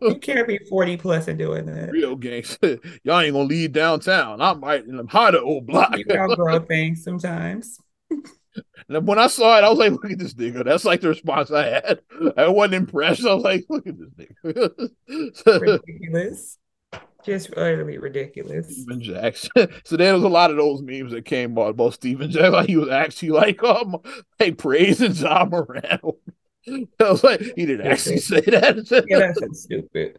you can't be 40 plus and doing that. Real gangster. Y'all ain't gonna leave downtown. I'm right in the of old block. You outgrow things sometimes. And when I saw it, I was like, "Look at this nigga." That's like the response I had. I wasn't impressed. I was like, "Look at this nigga." ridiculous, just utterly ridiculous. Stephen Jackson. so there was a lot of those memes that came out about Stephen Jackson. Like he was actually like, um, like praising Ja Morant. I was like, he didn't actually say that. yeah, that's stupid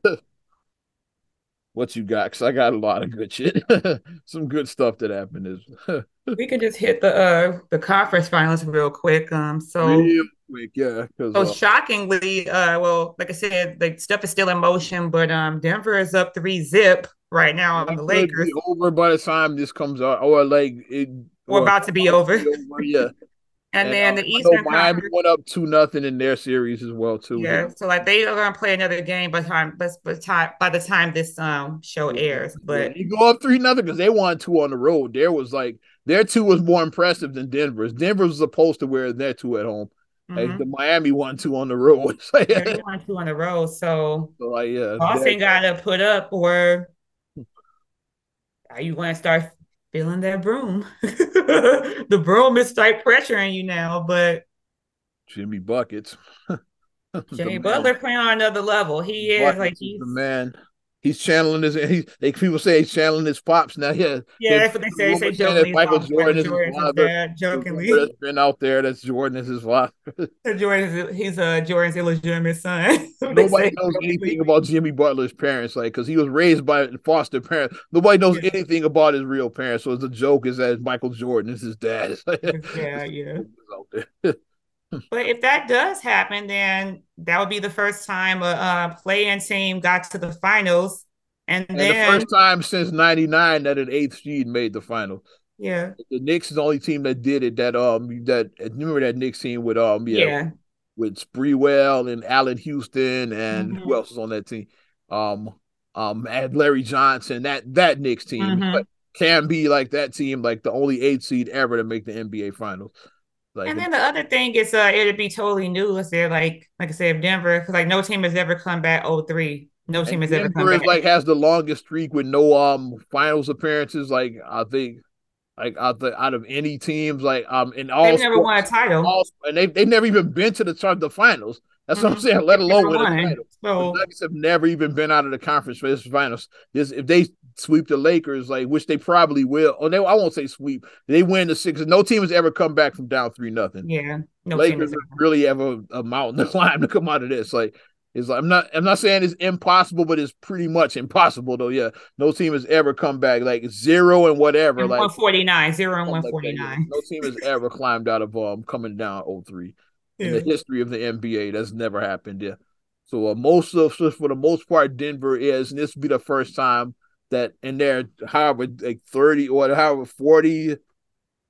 what you got because I got a lot of good shit. Some good stuff that happened is we could just hit the uh the conference finals real quick. Um so real quick, yeah. So uh, shockingly, uh well, like I said, the stuff is still in motion, but um Denver is up three zip right now on the Lakers. over by the time this comes out, or like it we're about to be over. over. Yeah. And, and then the Eastern Miami went up two nothing in their series as well too. Yeah, so like they are gonna play another game by time, by, by time by the time this um show airs. But you go up three nothing because they won two on the road. There was like their two was more impressive than Denver's. Denver was supposed to wear their two at home. Mm-hmm. Like the Miami won two on the road. they won two on the road. So, so like yeah, Boston got to put up or are you going to start feeling that broom. the broom is start pressuring you now, but Jimmy buckets. Jimmy Butler playing on another level. He is buckets like he's the man he's channeling his. He, they people say he's channeling his pops now. Yeah, yeah, that's what they say. They say jokingly, Michael Jordan is his father. jokingly, that's been out there. That's Jordan is his father. Jordan he's uh Jordan's illegitimate son. Nobody knows anything about Jimmy Butler's parents, like because he was raised by foster parents. Nobody knows yeah. anything about his real parents. So a joke is that Michael Jordan is his dad. yeah, yeah. But if that does happen, then that would be the first time a, a play-in team got to the finals, and, and then the first time since '99 that an eighth seed made the final. Yeah, the Knicks is the only team that did it. That um, that remember that Knicks team with um, yeah, yeah. with Sprewell and Allan Houston and mm-hmm. who else was on that team? Um, um, and Larry Johnson. That that Knicks team mm-hmm. can be like that team, like the only eighth seed ever to make the NBA finals. Like, and then the other thing is, uh, it'd be totally new. If they're like, like I said, Denver, because like no team has ever come back 03. No team has Denver ever come back. Like has the longest streak with no um finals appearances. Like I think, like out the out of any teams, like um in all they've never sports, won a title, all, and they they've never even been to the the finals. That's mm-hmm. what I'm mm-hmm. saying. Let alone win a title. So, the Nuggets have never even been out of the conference for this finals. This if they sweep the Lakers, like which they probably will. Or they, I won't say sweep. They win the six. No team has ever come back from down three nothing. Yeah, no Lakers really have a, a, mountain to climb to come out of this. Like it's like I'm not I'm not saying it's impossible, but it's pretty much impossible though. Yeah, no team has ever come back like zero and whatever. And like 149, zero and 149. no team has ever climbed out of um coming down 03 yeah. in the history of the NBA. That's never happened. Yeah. So uh, most of for the most part, Denver is, and this will be the first time that in their however like 30 or however 40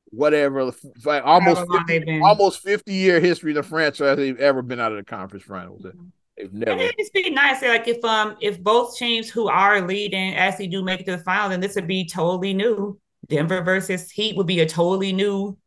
whatever like almost 50, almost 50 year history of the franchise they've ever been out of the conference finals. They've never it'd be nice like if um if both teams who are leading actually do make it to the final then this would be totally new. Denver versus heat would be a totally new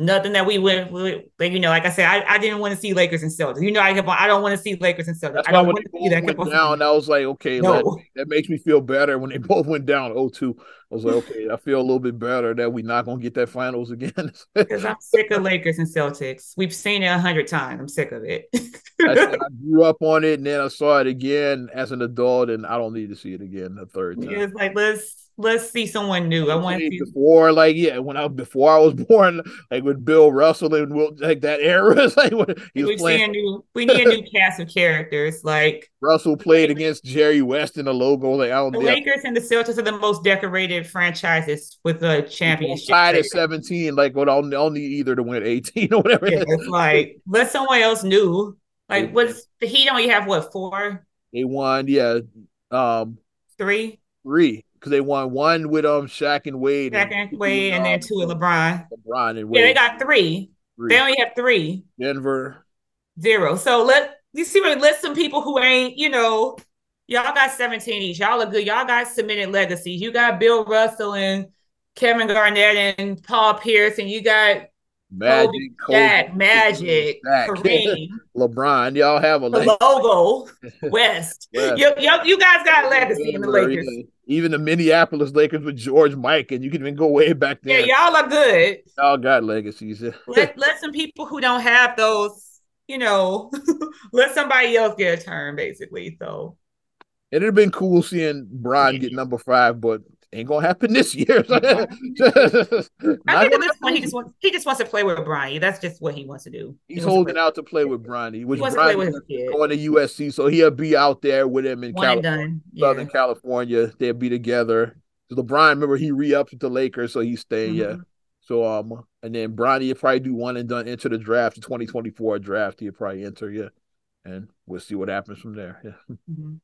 nothing that we would, like you know, like I said, I, I didn't want to see Lakers and Celtics. You know, I kept on, I don't want to see Lakers and Celtics. That's I don't want to see that. Went down, I was like, okay, no. that, that, makes me feel better when they both went down 0-2. I was like, okay, I feel a little bit better that we're not gonna get that finals again. Because I'm sick of Lakers and Celtics. We've seen it a hundred times. I'm sick of it. I, I, grew up on it, and then I saw it again as an adult, and I don't need to see it again the third time. It's like let's let's see someone new. I want to see before, like yeah, when I before I was born, like with Bill Russell and Wilt, like that era. like when he was playing. New, we need a new cast of characters. Like Russell played against Jerry West in the logo. Like I don't. The Lakers and the Celtics are the most decorated franchises with a championship. Tied at seventeen, like what? I'll, I'll need either to win eighteen or whatever. Yeah, it's like let someone else new. Like what's the Heat only have what four? They won, yeah. Um, three. Three because they won one with um Shaq and Wade, Shaq and, and Wade, and then two with LeBron. LeBron and Wade. Yeah, they got three. three. They only have three. Denver zero. So let you see what let some people who ain't you know y'all got seventeen each. Y'all are good. Y'all got submitted legacies. You got Bill Russell and Kevin Garnett and Paul Pierce, and you got Magic, Kobe, Magic, Kareem, LeBron. Y'all have a logo, West. West. You, you, you guys got legacy in the Lakers. Even the Minneapolis Lakers with George Mikan, and you can even go way back there. Yeah, y'all are good. Y'all got legacies. let let some people who don't have those, you know, let somebody else get a turn, basically. So it'd have been cool seeing Brian get number five, but ain't gonna happen this year. I think at this point he just wants he just wants to play with Bronny. That's just what he wants to do. He's he holding to out to play with Bronny, which Bronny going to USC, so he'll be out there with him in California, yeah. Southern California. They'll be together. LeBron, remember he re-ups with the Lakers, so he's staying. Mm-hmm. Yeah. So um, and then Bronny will probably do one and done enter the draft, the 2024 draft. He'll probably enter, yeah, and we'll see what happens from there. Yeah. Mm-hmm.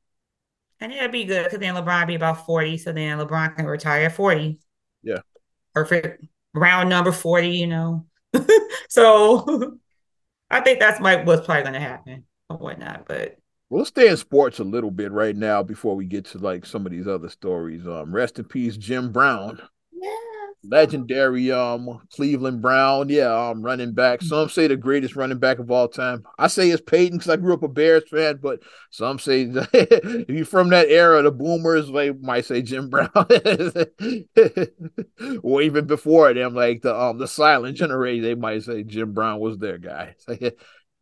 And it'd be good because then LeBron be about 40. So then LeBron can retire at 40. Yeah. Perfect. Round number 40, you know. so I think that's my what's probably gonna happen or whatnot. But we'll stay in sports a little bit right now before we get to like some of these other stories. Um, rest in peace, Jim Brown legendary um Cleveland Brown, yeah, um running back. Mm-hmm. Some say the greatest running back of all time. I say it's Payton because I grew up a Bears fan, but some say if you're from that era, the Boomers they might say Jim Brown, or even before them, like the um the silent generation, they might say Jim Brown was their guy.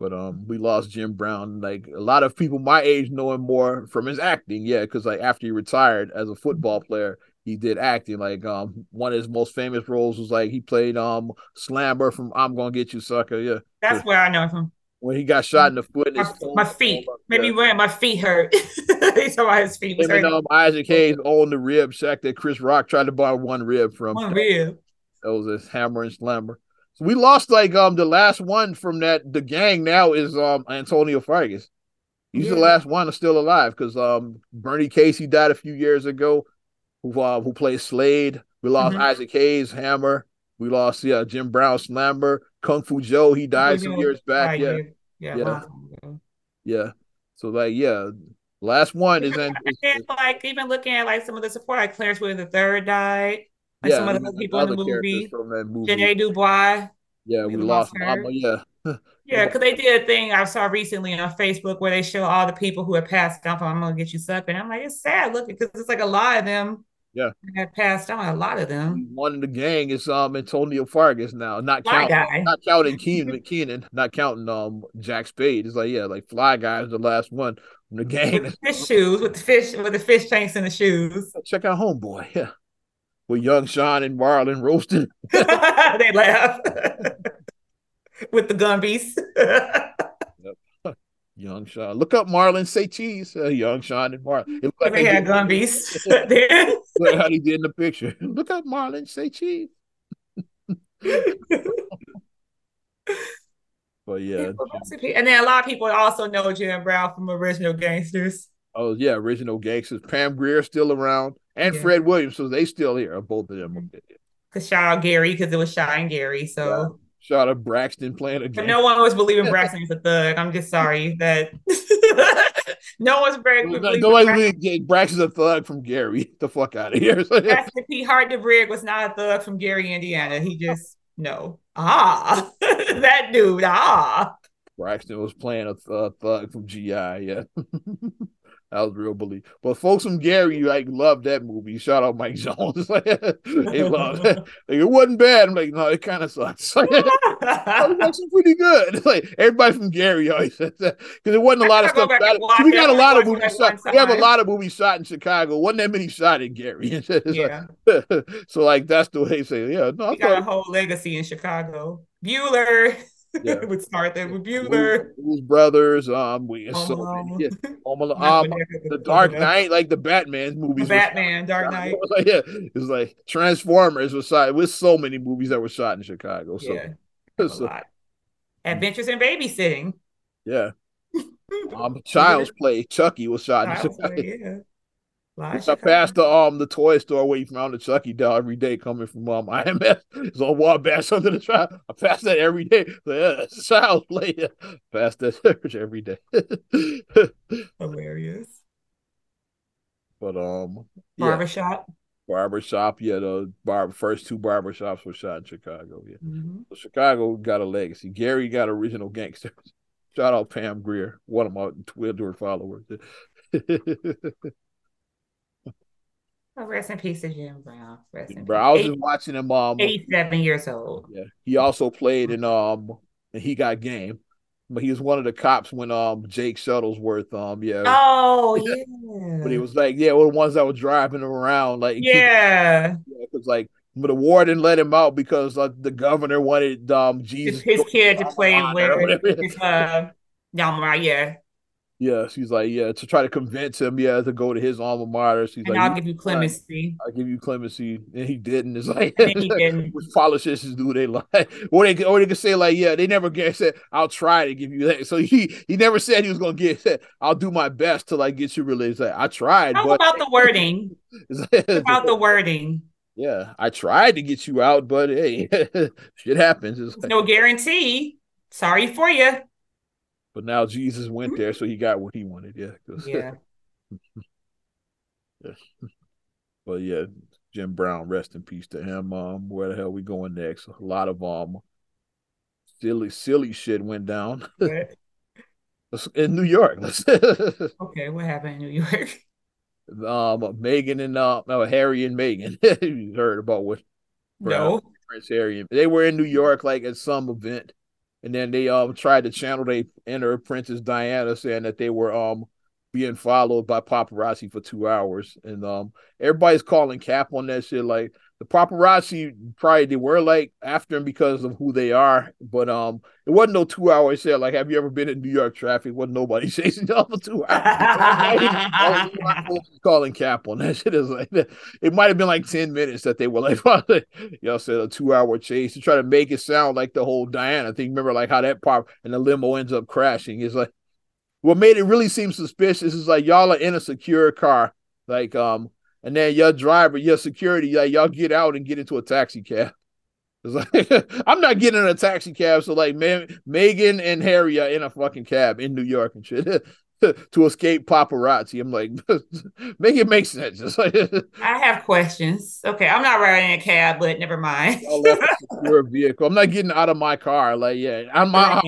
But um, we lost Jim Brown. Like a lot of people my age know him more from his acting, yeah, because like after he retired as a football player, he did acting. Like um one of his most famous roles was like he played um Slammer from I'm Gonna Get You Sucker. Yeah. That's where I know him. When he got shot in the foot. My, my feet. Maybe when my feet hurt. he saw his feet was hurting. Um, Isaac Hayes on the rib shack that Chris Rock tried to buy one rib from. One rib. That was his hammer and slammer. So we lost like um the last one from that the gang now is um Antonio Fargas. He's yeah. the last one that's still alive because um Bernie Casey died a few years ago who uh, who plays Slade. We lost mm-hmm. Isaac Hayes, Hammer. We lost yeah Jim Brown, Slammer, Kung Fu Joe. He died some years back. Yeah, yeah, yeah. yeah. So like yeah, last one is in, like even looking at like some of the support, like Clarence Williams the third died. Like yeah, some of the people in the movie. From that movie. Ja'net DuBois. Yeah, we, we lost, lost. Yeah. yeah, because they did a thing I saw recently on Facebook where they show all the people who have passed on from I'm gonna get you sucked. And I'm like, it's sad looking because it's like a lot of them yeah. That passed on a lot of them. One in the gang is um Antonio Fargas now, not fly counting guy. not counting Keenen Keenen, not counting um Jack Spade. It's like, yeah, like Fly Guy is the last one from the gang. With the fish shoes, with the fish with the fish tanks and the shoes. Check out Homeboy, yeah. With young Sean and Marlon roasting. they laugh. with the Gumbies. Young Sean. Look up Marlon say cheese. Uh, young Sean and Marlon. It like they had Gumbies. Look how he did in the picture. Look up Marlon say cheese. but yeah. And then a lot of people also know Jim Brown from Original Gangsters. Oh yeah, Original Gangsters. Pam Grier still around. And yeah. Fred Williamson, so they still here. Both of them. Cause shout out Gary, because it was Chi and Gary. So Shout of Braxton playing a game. No one was believing Braxton was a thug. I'm just sorry that no one's very no, nobody Braxton. Braxton's a thug from Gary. Get the fuck out of here. Braxton P. Hartnabrig was not a thug from Gary, Indiana. He just no. Ah, that dude. Ah. Braxton was playing a th- thug from GI. Yeah. That was real belief. But folks from Gary like love that movie. Shout out Mike Jones. they love it. Like, it wasn't bad. I'm like, no, it kind of sucks. Like, it was actually pretty good. Like everybody from Gary always says that because it wasn't a lot of stuff. we got a lot of movies shot. We have a lot of movies shot in Chicago. wasn't that many shot in Gary. yeah. Like, so like that's the way they say. Yeah, no, we got a whole legacy in Chicago. Bueller yeah. would start there with Bueller. Blues Brothers, um, we Home so many, yeah. Home Alone, um, the Dark Knight, like the Batman movies. Batman, Dark Knight. Like, yeah, it was like Transformers was shot with so many movies that were shot in Chicago. So, yeah, so Adventures in Babysitting. Yeah. um, Child's Play, Chucky was shot Child's in Chicago. Play, yeah. I passed the um the toy store where you found the Chucky doll every day coming from um IMS. It's on Wabash under the trial. I pass that every day. So, yeah, child's play. Pass that every day. Hilarious. But um barbershop. Yeah. Barbershop, yeah, the bar first two barbershops were shot in Chicago. Yeah. Mm-hmm. So Chicago got a legacy. Gary got original gangsters. Shout out Pam Grier, one of my Twitter followers. Oh, rest in peace to Jim Brown. Rest in Bro, peace. I was just watching him. Um, eighty-seven years old. Yeah, he also played in um, and he got game, but he was one of the cops when um Jake Shuttlesworth um yeah. Oh yeah. but he was like yeah, of the ones that were driving him around like yeah, because like but the warden let him out because uh, the governor wanted um Jesus his, kid to play with his uh yeah. Yeah, she's like, yeah, to try to convince him, yeah, to go to his alma mater. She's and like, I'll give you clemency. I'll give you clemency, and he didn't. It's like, he didn't. which politicians do they like? Or they, or they could say like, yeah, they never get said, I'll try to give you that. So he he never said he was gonna get said, I'll do my best to like get you released. Like, I tried. How but... about the wording? about the wording. Yeah, I tried to get you out, but hey, shit happens. It's like, no guarantee. Sorry for you. But now Jesus went there, so he got what he wanted. Yeah. Yeah. yeah. But yeah, Jim Brown, rest in peace to him. Um, where the hell we going next? A lot of um silly, silly shit went down. in New York. okay, what happened in New York? Um, Meghan and uh, no, Harry and Meghan. you heard about what? No, Prince Harry. And, They were in New York, like at some event, and then they um tried to channel they inner Princess Diana saying that they were um being followed by paparazzi for two hours, and um everybody's calling cap on that shit. Like the paparazzi probably they were like after him because of who they are, but um it wasn't no two hours there. Like, have you ever been in New York traffic? Wasn't nobody chasing y'all for two hours. calling cap on that shit is like it might have been like 10 minutes that they were like y'all said a two hour chase to try to make it sound like the whole Diana thing. Remember like how that part and the limo ends up crashing. It's like what made it really seem suspicious is like y'all are in a secure car, like um and then your driver, your security, like y'all get out and get into a taxi cab. It's like I'm not getting in a taxi cab, so like man, Meghan and Harry are in a fucking cab in New York and shit. to escape paparazzi. I'm like, make it make sense. Like, I have questions. Okay, I'm not riding a cab, but never mind. Your vehicle. I'm not getting out of my car. Like, yeah, I'm, my,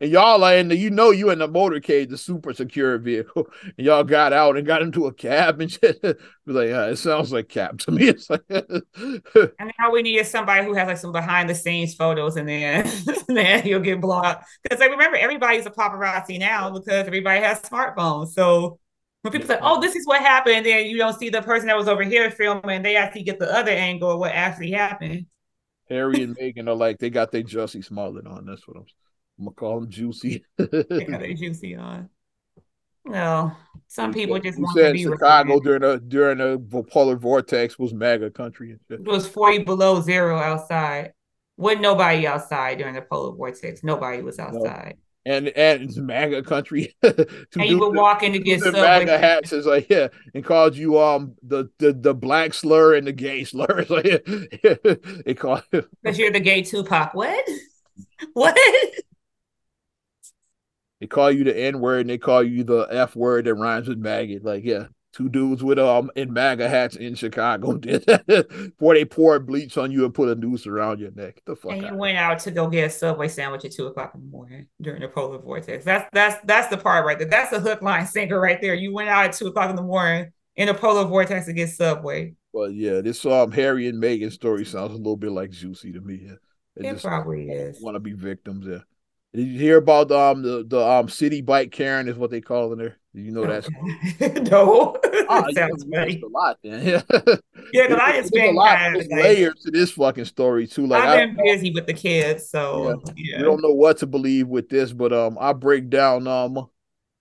and y'all are in the, you know, you in the motorcade, the super secure vehicle, and y'all got out and got into a cab and shit. like, yeah, it sounds like cab to me. It's like, and now we need is somebody who has like some behind the scenes photos, and then then you'll get blocked because like remember everybody's a paparazzi now because everybody has smartphones. So when people say, "Oh, this is what happened," then you don't see the person that was over here filming, they actually get the other angle of what actually happened. Harry and Meghan are like they got their Jussie Smollett on. That's what I'm. I'm gonna call them juicy. they got their juicy on. No, some people said, just want to be Chicago during a during a polar vortex was MAGA country. It was forty below zero outside. Wasn't nobody outside during the polar vortex. Nobody was outside. And and it's MAGA country. and you would walk in to get the MAGA hats is like yeah, and called you um the the, the black slur and the gay slur. It's like yeah, it called because you're the gay Tupac. What? What? They call you the N word and they call you the F word that rhymes with maggot. Like yeah, two dudes with um in MAGA hats in Chicago did before they poured bleach on you and put a noose around your neck. The fuck. And you went out to go get a subway sandwich at two o'clock in the morning during the polar vortex. That's that's that's the part right there. That's the hook line sinker right there. You went out at two o'clock in the morning in a polar vortex to get subway. Well, yeah, this um Harry and Meghan story sounds a little bit like juicy to me. It, it probably is. Want to be victims? Yeah. Did you hear about um the the um Citi Bike Karen is what they call in there? You know that? no, oh, sounds funny. A lot, then. yeah. yeah, because I just been a lot of layers to this fucking story too. Like I've been I, busy with the kids, so yeah. yeah. We don't know what to believe with this, but um, I break down um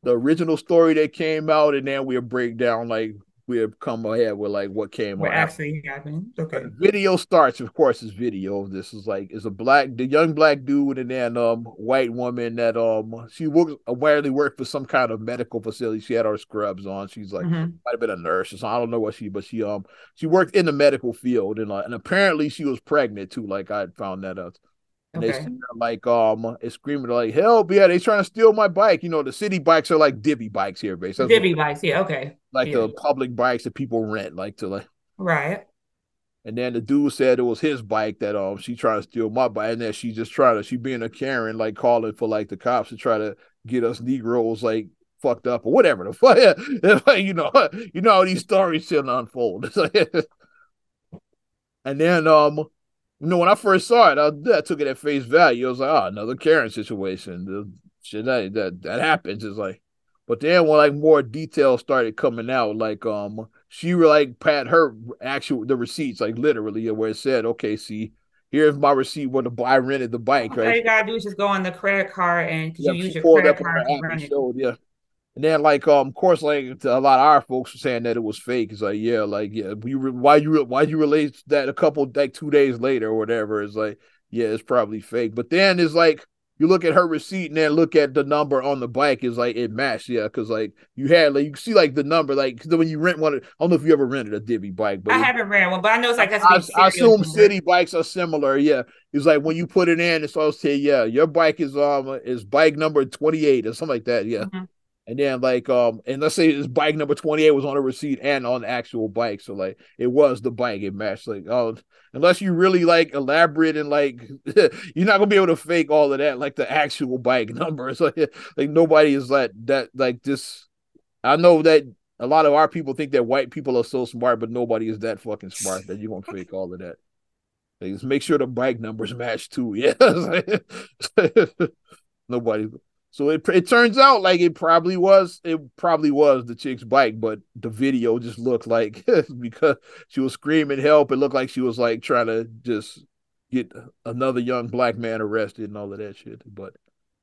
the original story that came out, and then we'll break down like we have come ahead with like what came what actually happened. Okay. video starts, of course, is video. This is like is a black the young black dude and then um white woman that um she works apparently worked for some kind of medical facility. She had her scrubs on. She's like mm-hmm. might have been a nurse or something. I don't know what she but she um she worked in the medical field and like and apparently she was pregnant too. Like I found that out. And okay. they like um it's screaming like help yeah they trying to steal my bike you know the Citi Bikes are like divvy bikes here basically divvy bikes yeah okay like yeah. the public bikes that people rent like to like right and then the dude said it was his bike that um she trying to steal my bike and then she just trying to she being a Karen like calling for like the cops to try to get us Negroes like fucked up or whatever the fuck. you know, you know how these stories still unfold. and then um, you know, when I first saw it, I, I, took it at face value. I was like, oh, another Karen situation. The shit that that, that happens is like, but then when like more details started coming out, like um, she like pat her actual the receipts, like literally, where it said, okay, see, here's my receipt where the I rented the bike. All right? you gotta do is just go on the credit card and yeah, you use your credit card. Showed, yeah. And then like um, of course, like a lot of our folks were saying that it was fake. It's like yeah, like yeah, you re- why you why you relate that a couple like two days later or whatever? It's like yeah, it's probably fake. But then it's like you look at her receipt and then look at the number on the bike is like it matched, yeah, because like you had like you see like the number like when you rent one. I don't know if you ever rented a Divvy bike, but I haven't rented one, but I know it's like that's. I, I assume Citi Bikes are similar. Yeah, it's like when you put it in, it's all say yeah, your bike is um is bike number twenty eight or something like that. Yeah. Mm-hmm. And then like um and let's say this bike number 28 was on a receipt and on the actual bike. So like it was the bike it matched. Like oh unless you really like elaborate and like you're not gonna be able to fake all of that, like the actual bike number. So like, like nobody is like that like this. I know that a lot of our people think that white people are so smart, but nobody is that fucking smart that you're gonna fake all of that. Like, just make sure the bike numbers match too. Yeah. nobody so it it turns out like it probably was it probably was the chick's bike, but the video just looked like because she was screaming help. It looked like she was like trying to just get another young black man arrested and all of that shit. But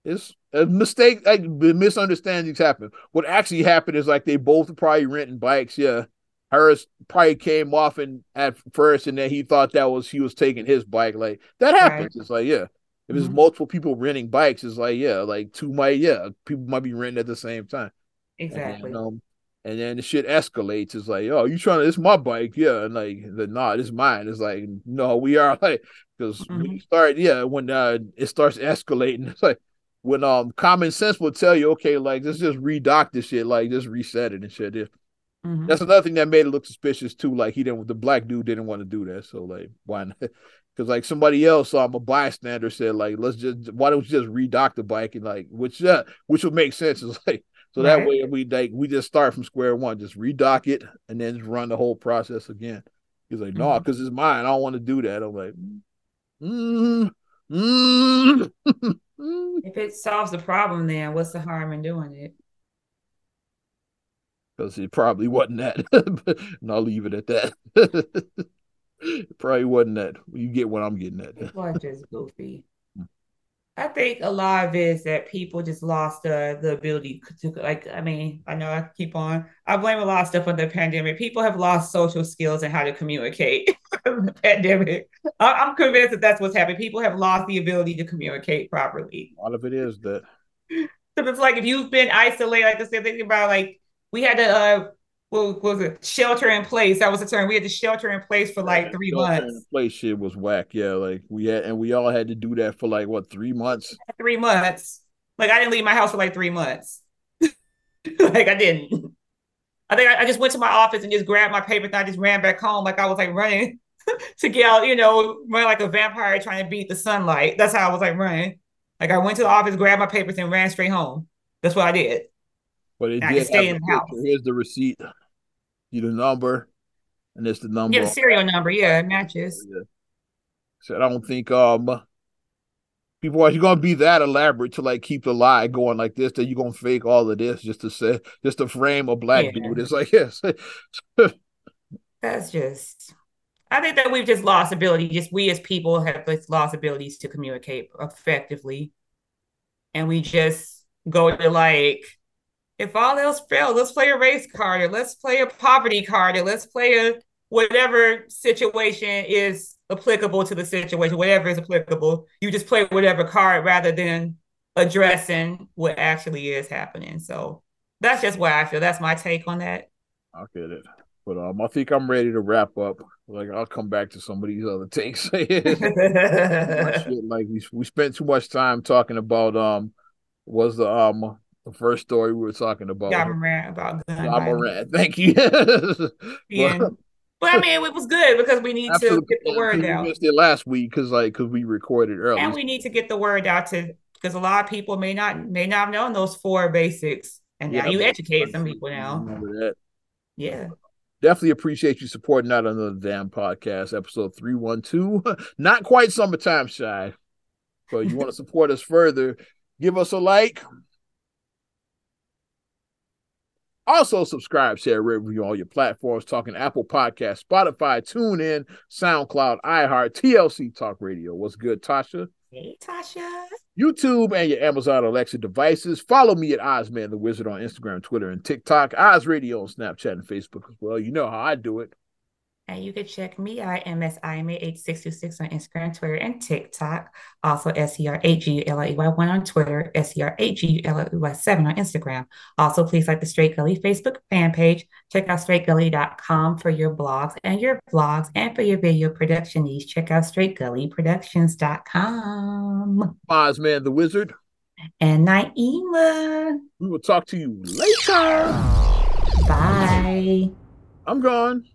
it's a mistake. Like misunderstandings happen. What actually happened is like they both probably renting bikes. Yeah, hers probably came off and at first, and then he thought that was he was taking his bike. Like that happens. Right. It's like yeah. If it's mm-hmm. multiple people renting bikes, it's like yeah, like two might yeah, people might be renting at the same time. Exactly. And then, um, and then the shit escalates. It's like, oh, you trying to? It's my bike, yeah. And like, the nah, it's mine. It's like, no, we are like, because mm-hmm. when you start, yeah, when uh, it starts escalating, it's like when um common sense will tell you, okay, like let's just redock this shit, like just reset it and shit. Mm-hmm. That's another thing that made it look suspicious too. Like he didn't, the black dude didn't want to do that. So like, why not? Because like somebody else, um, a bystander said like, let's just why don't you just redock the bike and like which uh, which would make sense is like so right. that way we like we just start from square one, just redock it and then just run the whole process again. He's like, no, because mm-hmm. it's mine. I don't want to do that. I'm like, mm, mm. if it solves the problem, then what's the harm in doing it? Because it probably wasn't that, and I'll leave it at that. Probably wasn't that. You get what I'm getting at. People are just goofy. Mm. I think a lot of it is that people just lost the the ability to like. I mean, I know I keep on. I blame a lot of stuff on the pandemic. People have lost social skills and how to communicate. the pandemic. I, am convinced that that's what's happening. People have lost the ability to communicate properly. A lot of it is that. So it's like if you've been isolated, like the same thing about like we had to uh what was it? Shelter in place. That was the term. We had to shelter in place for like three shelter months. In place shit was whack. Yeah, like we had, and we all had to do that for like what three months? Three months. Like I didn't leave my house for like three months. like I didn't. I think I, I, just went to my office and just grabbed my papers and I just ran back home. Like I was like running to get out, you know, run like a vampire trying to beat the sunlight. That's how I was like running. Like I went to the office, grabbed my papers, and ran straight home. That's what I did. But it did stay in the house. Here's the receipt you the number, and it's the number. Yeah, the serial number. Yeah, it matches. Yeah. So I don't think um people are you gonna be that elaborate to like keep the lie going like this that you're gonna fake all of this just to say just to frame a black yeah. dude. It's like yes. That's just I think that we've just lost ability. Just we as people have lost abilities to communicate effectively. And we just go to like if all else fails, let's play a race card or let's play a poverty card or let's play a whatever situation is applicable to the situation, whatever is applicable. You just play whatever card rather than addressing what actually is happening. So that's just why I feel. That's my take on that. I get it. But um, I think I'm ready to wrap up. Like I'll come back to some of these other takes. like we we spent too much time talking about um was the um the first story we were talking about. Ja Morant about gun. Morant, thank you. yeah. But I mean, it was good because we need to get the word out. We missed it last week because like because we recorded early, and we need to get the word out to because a lot of people may not may not have known those four basics And yeah, now you educate some people now. Remember that. Yeah. Definitely appreciate you supporting Not Another Damn Podcast, episode 312. Not quite summertime Chi. But you want to support us further, give us a like. Also, subscribe, share, review on all your platforms, talking Apple Podcast, Spotify, TuneIn, SoundCloud, iHeart, TLC Talk Radio. What's good, Tasha? Hey, Tasha. YouTube and your Amazon Alexa devices. Follow me at Ozman the Wizard on Instagram, Twitter, and TikTok. Oz Radio on Snapchat and Facebook as well. You know how I do it. And you can check me out, MSIMA8626 on Instagram, Twitter, and TikTok. Also, SER8GULLEY1 on Twitter, SER8GULLEY7 on Instagram. Also, please like the Straight Gully Facebook fan page. Check out straightgully.com for your blogs and your vlogs. And for your video production needs, check out straightgullyproductions.com. Ozman the Wizard. And Naima. We will talk to you later. Bye. I'm gone.